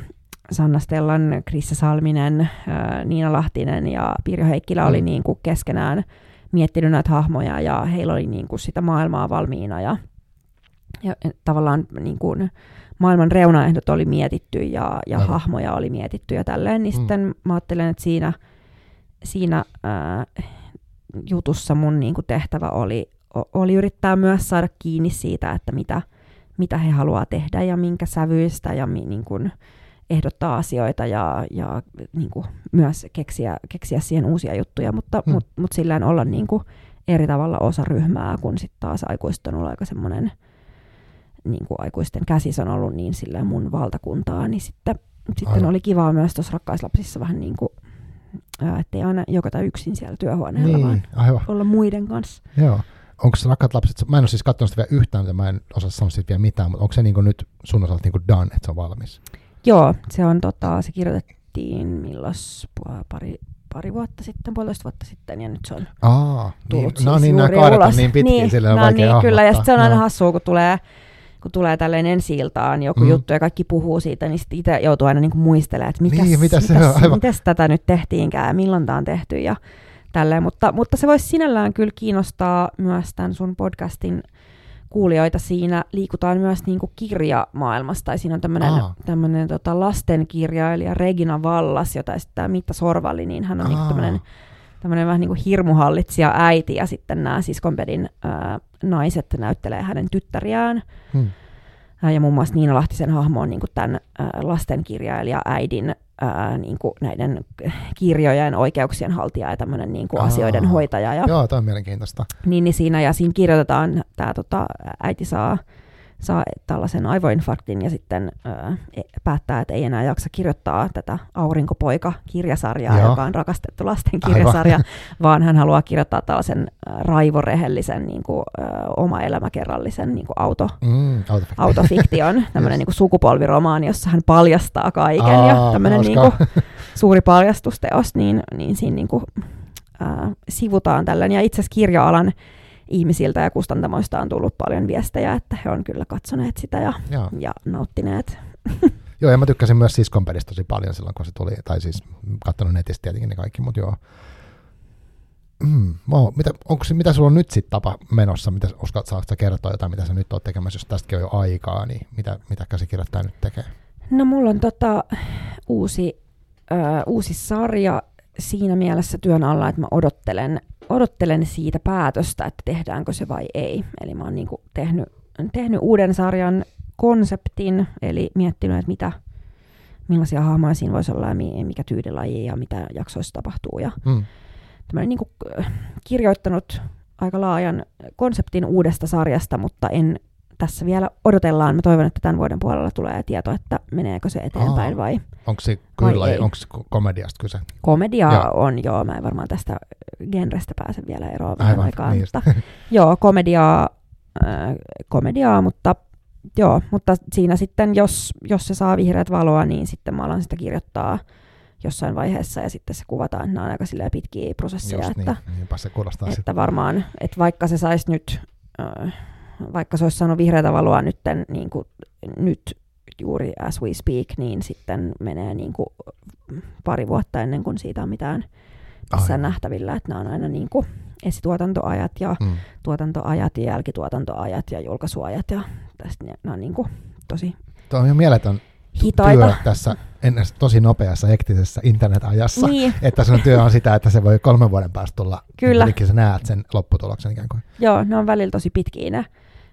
Sanna Stellan, Krissa Salminen, ää, Niina Lahtinen ja Pirjo Heikkilä oli Mm. niin kuin keskenään miettinyt näitä hahmoja ja heillä oli niin kuin sitä maailmaa valmiina ja, ja tavallaan niin kuin maailman reunaehdot oli mietitty ja, ja Aivan. hahmoja oli mietitty ja tälleen, niin Mm. sitten mä ajattelen, että siinä, siinä ää, jutussa mun niin kuin tehtävä oli, oli yrittää myös saada kiinni siitä, että mitä, mitä he haluaa tehdä ja minkä sävyistä ja mi, niin kuin ehdottaa asioita ja, ja niin kuin myös keksiä, keksiä siihen uusia juttuja, mutta Hmm. mut, mut silleen olla niin kuin eri tavalla osa ryhmää, kun sitten taas aikuiset on ollut aika semmoinen, niin kuin aikuisten käsis on ollut niin silleen mun valtakuntaa, niin sitten, sitten Aivan. oli kivaa myös tuossa rakkaislapsissa vähän niin kuin, ettei aina jokata yksin siellä työhuoneella, vaan Niin, aivan. olla muiden kanssa. Joo. Onko se rakkaat lapset, mä en ole siis katsonut sitä vielä yhtään, mä en osaa sanoa siitä vielä mitään, mutta onko se niinku nyt sun osalta niinku done, että se on valmis? Joo, se on tota, se kirjoitettiin milloin pari, pari vuotta sitten, puolitoista vuotta sitten, ja nyt se on Aa, niin, tullut no siis niin, nämä kaadet on niin pitkiä, niin, sillä on no vaikea niin, kyllä, ja sitten se on aina Joo. hassua, kun tulee, kun tulee tälleen ensi iltaan joku Mm. juttu ja kaikki puhuu siitä, niin sitten itse joutuu aina niinku muistelemaan, että mitäs, Niin, mitä se mitäs, on, aivan. mitäs tätä nyt tehtiinkään ja milloin tämä on tehty ja tälleen. Mutta, mutta se voisi sinällään kyllä kiinnostaa myös tämän sun podcastin kuulijoita. Siinä liikutaan myös niinku kirjamaailmassa, tai siinä on tämmöinen Aa. tämmönen, tota, lastenkirjailija Regina Vallas, jota esittää Mitta Sorvalli, niin hän on Aa. tämmöinen tämmöinen vähän niin kuin hirmuhallitsija äiti, ja sitten nämä Siskonpedin ää, naiset näyttelee hänen tyttäriään. Hmm. Ja muun muassa Niina Lahtisen hahmo on niin kuin tämän ää, lastenkirjailija äidin ää, niin kuin näiden kirjojen oikeuksien haltija ja tämmöinen niin kuin Aa. asioiden hoitaja. Ja, Joo, toi on mielenkiintoista. niin, niin siinä, ja siinä kirjoitetaan, tämä tota, äiti saa, saa tällaisen aivoinfarktin ja sitten e- päättää, että ei enää jaksa kirjoittaa tätä Aurinkopoika-kirjasarjaa, Joo. joka on rakastettu lasten kirjasarja, vaan hän haluaa kirjoittaa tällaisen raivorehellisen niin kuin, ää, oma elämäkerrallisen niin kuin auto, Mm, autofikti. autofiktion, tämmöinen niin kuin sukupolviromaani, jossa hän paljastaa kaiken Aa, ja tämmöinen niin kuin, suuri paljastusteos, niin, niin siinä niin kuin, ää, sivutaan tällainen. Ja itse asiassa kirja-alan ihmisiltä ja kustantamoista on tullut paljon viestejä, että he on kyllä katsoneet sitä ja, Joo. ja nauttineet. joo, ja mä tykkäsin myös Siskonpedistä tosi paljon silloin, kun se tuli, tai siis katsonut netistä tietenkin ne kaikki, mutta joo. Mm, wow. mitä, onko mitä sulla on nyt sitten tapa menossa? Mitä, uskallat, saatko sä kertoa jotain, mitä sä nyt oot tekemässä, jos tästäkin on jo aikaa, niin mitä, mitä käsikirjoittaja nyt tekee? No mulla on tota, uusi, ö, uusi sarja siinä mielessä työn alla, että mä odottelen, odottelen siitä päätöstä, että tehdäänkö se vai ei. Eli mä oon niinku tehnyt, tehnyt uuden sarjan konseptin, eli miettinyt, että mitä, millaisia hahmoja siinä voisi olla ja mi- mikä tyylilaji ja mitä jaksoissa tapahtuu. Ja Mm. tämmöinen niinku, äh, kirjoittanut aika laajan konseptin uudesta sarjasta, mutta en tässä vielä odotellaan. Mä toivon, että tämän vuoden puolella tulee tieto, että meneekö se eteenpäin vai Onko se kyllä, onko se ko- komediasta kyse? komedia Joo. on, joo, mä en varmaan tästä genrestä pääse vielä eroon vähän Aivan, aikaa, niin mutta joo, komediaa, äh, komediaa, mutta joo, mutta siinä sitten, jos, jos se saa vihreät valoa, niin sitten mä alan sitä kirjoittaa jossain vaiheessa ja sitten se kuvataan, että nämä on aika pitkiä prosesseja, Just että, niin, niinpä se kuulostaa että sitten. varmaan, että vaikka se saisi nyt, äh, vaikka se olisi saanut vihreätä valoa nytten, niin kuin, nyt juuri as we speak, niin sitten menee niin kuin pari vuotta ennen kuin siitä on mitään Aivan. nähtävillä, että nämä on aina niin kuin esituotantoajat ja Mm. tuotantoajat ja jälkituotantoajat ja julkaisuajat ja tästä ne, ne on niin kuin tosi Tuo on jo mieletön hitaita. työ tässä ennen tosi nopeassa, hektisessä internetajassa. Niin, Että sun työ on sitä, että se voi kolmen vuoden päästä tulla. Kyllä. Eli sä näet sen lopputuloksen ikään kuin. joo, ne on välillä tosi pitkiä ne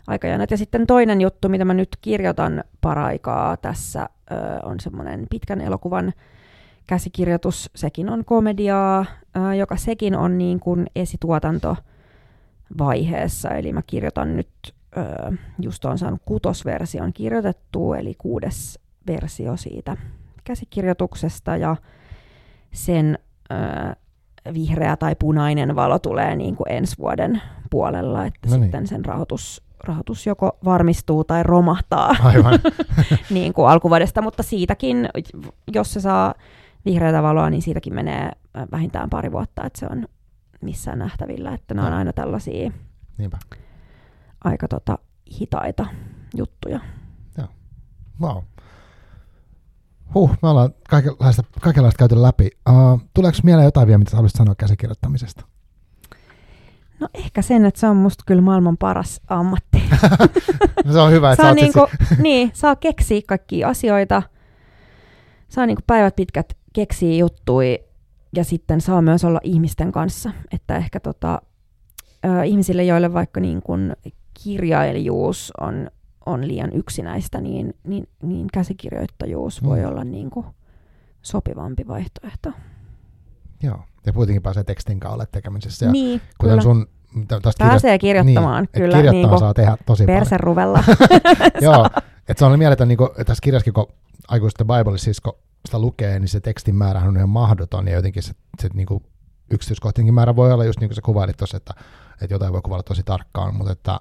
aikajanat. Ja sitten toinen juttu, mitä mä nyt kirjoitan paraikaa tässä, on semmoinen pitkän elokuvan käsikirjoitus. Sekin on komediaa, joka sekin on niin kuin esituotantovaiheessa. Eli mä kirjoitan nyt, just on saanut kutosversion kirjoitettua, eli kuudes versio siitä käsikirjoituksesta. Ja sen ö, vihreä tai punainen valo tulee niin kuin ensi vuoden puolella, että No niin. sitten sen rahoitus, rahoitus joko varmistuu tai romahtaa Aivan. niin kuin alkuvuodesta, mutta siitäkin, jos se saa vihreätä valoa, niin siitäkin menee äh, vähintään pari vuotta, että se on missään nähtävillä, että nämä on Joo. aina tällaisia Niinpä. aika tota, hitaita juttuja. Wow. Huh, me ollaan kaikenlaista, kaikenlaista käyty läpi. Uh, tuleeko mieleen jotain vielä, mitä haluaisit sanoa käsikirjoittamisesta? No ehkä sen, että se on musta kyllä maailman paras ammatti. No, se on hyvä, että saa, niinku, niin, saa keksiä kaikkia asioita, saa niinku päivät pitkät keksiä juttui ja sitten saa myös olla ihmisten kanssa. Että ehkä tota, ö, ihmisille, joille vaikka niin kun kirjailijuus on, on liian yksinäistä, niin, niin, niin käsikirjoittajuus voi Mm. olla niin kuin sopivampi vaihtoehto. Joo, ja kuitenkin pääsee tekstin kanssa olemaan tekemisessä. Ja niin, kuten kyllä. sun Pääsee kirjoittamaan, niin, kyllä. Kirjoittamaan Niin saa tehdä tosi paljon. perseruvella. Joo, että se on mieletön, niin kuin, tässä kirjassakin, kun aikuisten Bible, siis kun sitä lukee, niin se tekstin määrähän on ihan mahdoton, ja jotenkin se, se niin kuin, yksityiskohtienkin määrä voi olla just niin kuin sä kuvailit tuossa, että, että jotain voi kuvailla tosi tarkkaan, mutta että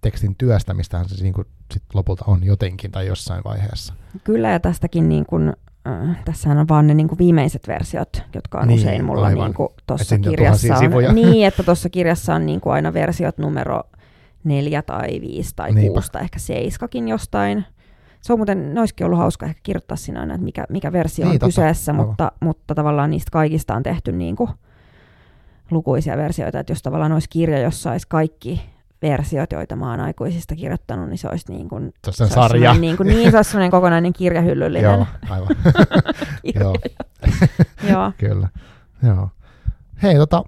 tekstin työstämistähän se niin kuin, sit lopulta on jotenkin tai jossain vaiheessa. Kyllä, ja tästäkin niin kuin, äh, tässähän on vaan ne niin kuin viimeiset versiot, jotka on Niin, usein mulla aivan. niin kuin tuossa on kirjassa. sivuja. On, niin, että tuossa kirjassa on niin kuin aina versiot numero neljä tai viisi tai Niinpä. kuusi tai ehkä seiskakin jostain. Se on muuten, ne olisikin ollut hauska ehkä kirjoittaa siinä aina, että mikä, mikä versio Niin, on totta. kyseessä, Aivan. mutta, mutta tavallaan niistä kaikista on tehty niin kuin lukuisia versioita, että jos tavallaan olisi kirja, jossa olisi kaikki versiot, joita mä oon aikuisista kirjoittanut, niin se olisi niin kuin Se olisi sarja. Niin, kuin, niin, se olisi semmoinen kokonainen kirjahyllyllinen. Joo, aivan. Joo, Joo. kyllä. Joo. Hei, tota,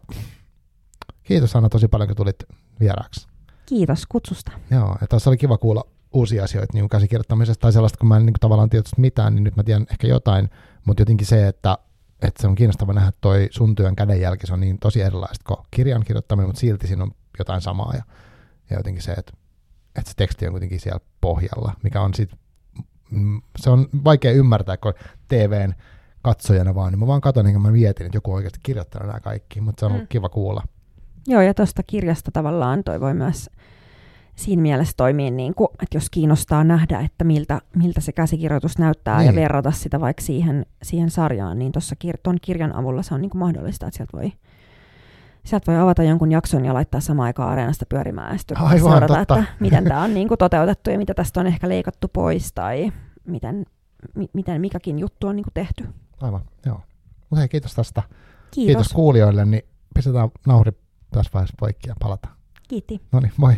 kiitos Anna tosi paljon, kun tulit vieraaksi. Kiitos kutsusta. Joo, ja tässä oli kiva kuulla uusia asioita niin käsikirjoittamisesta tai sellaista, kun mä en niin kuin, tavallaan tiedä mitään, niin nyt mä tiedän ehkä jotain, mutta jotenkin se, että, että se on kiinnostava nähdä, toi sun työn kädenjälki, se on niin tosi erilaista kuin kirjan kirjoittaminen, mutta silti siinä on jotain samaa ja, ja jotenkin se, että, että se teksti on kuitenkin siellä pohjalla, mikä on sit, mm, se on vaikea ymmärtää, kun TVn katsojana vaan, niin mä vaan katson, niin mä mietin, että joku on oikeasti kirjoittanut nämä kaikki, mutta se on ollut Mm. kiva kuulla. Joo, ja tuosta kirjasta tavallaan toi voi myös siinä mielessä toimia, niin kuin, että jos kiinnostaa nähdä, että miltä, miltä se käsikirjoitus näyttää Niin. ja verrata sitä vaikka siihen, siihen sarjaan, niin tuossa kir- ton kirjan avulla se on niin kuin mahdollista, että sieltä voi, sieltä voi avata jonkun jakson ja laittaa samaan aikaan areenasta pyörimään ja sitten Aivan, seurata, totta. että miten tämä on niin kuin toteutettu ja mitä tästä on ehkä leikattu pois tai miten, mi- miten mikäkin juttu on niin kuin tehty. Aivan, joo. Mutta hei, kiitos tästä. Kiitos. Kiitos kuulijoille, niin pistetään nauhuri tässä vaiheessa poikki ja palataan. Kiitti. No niin, moi.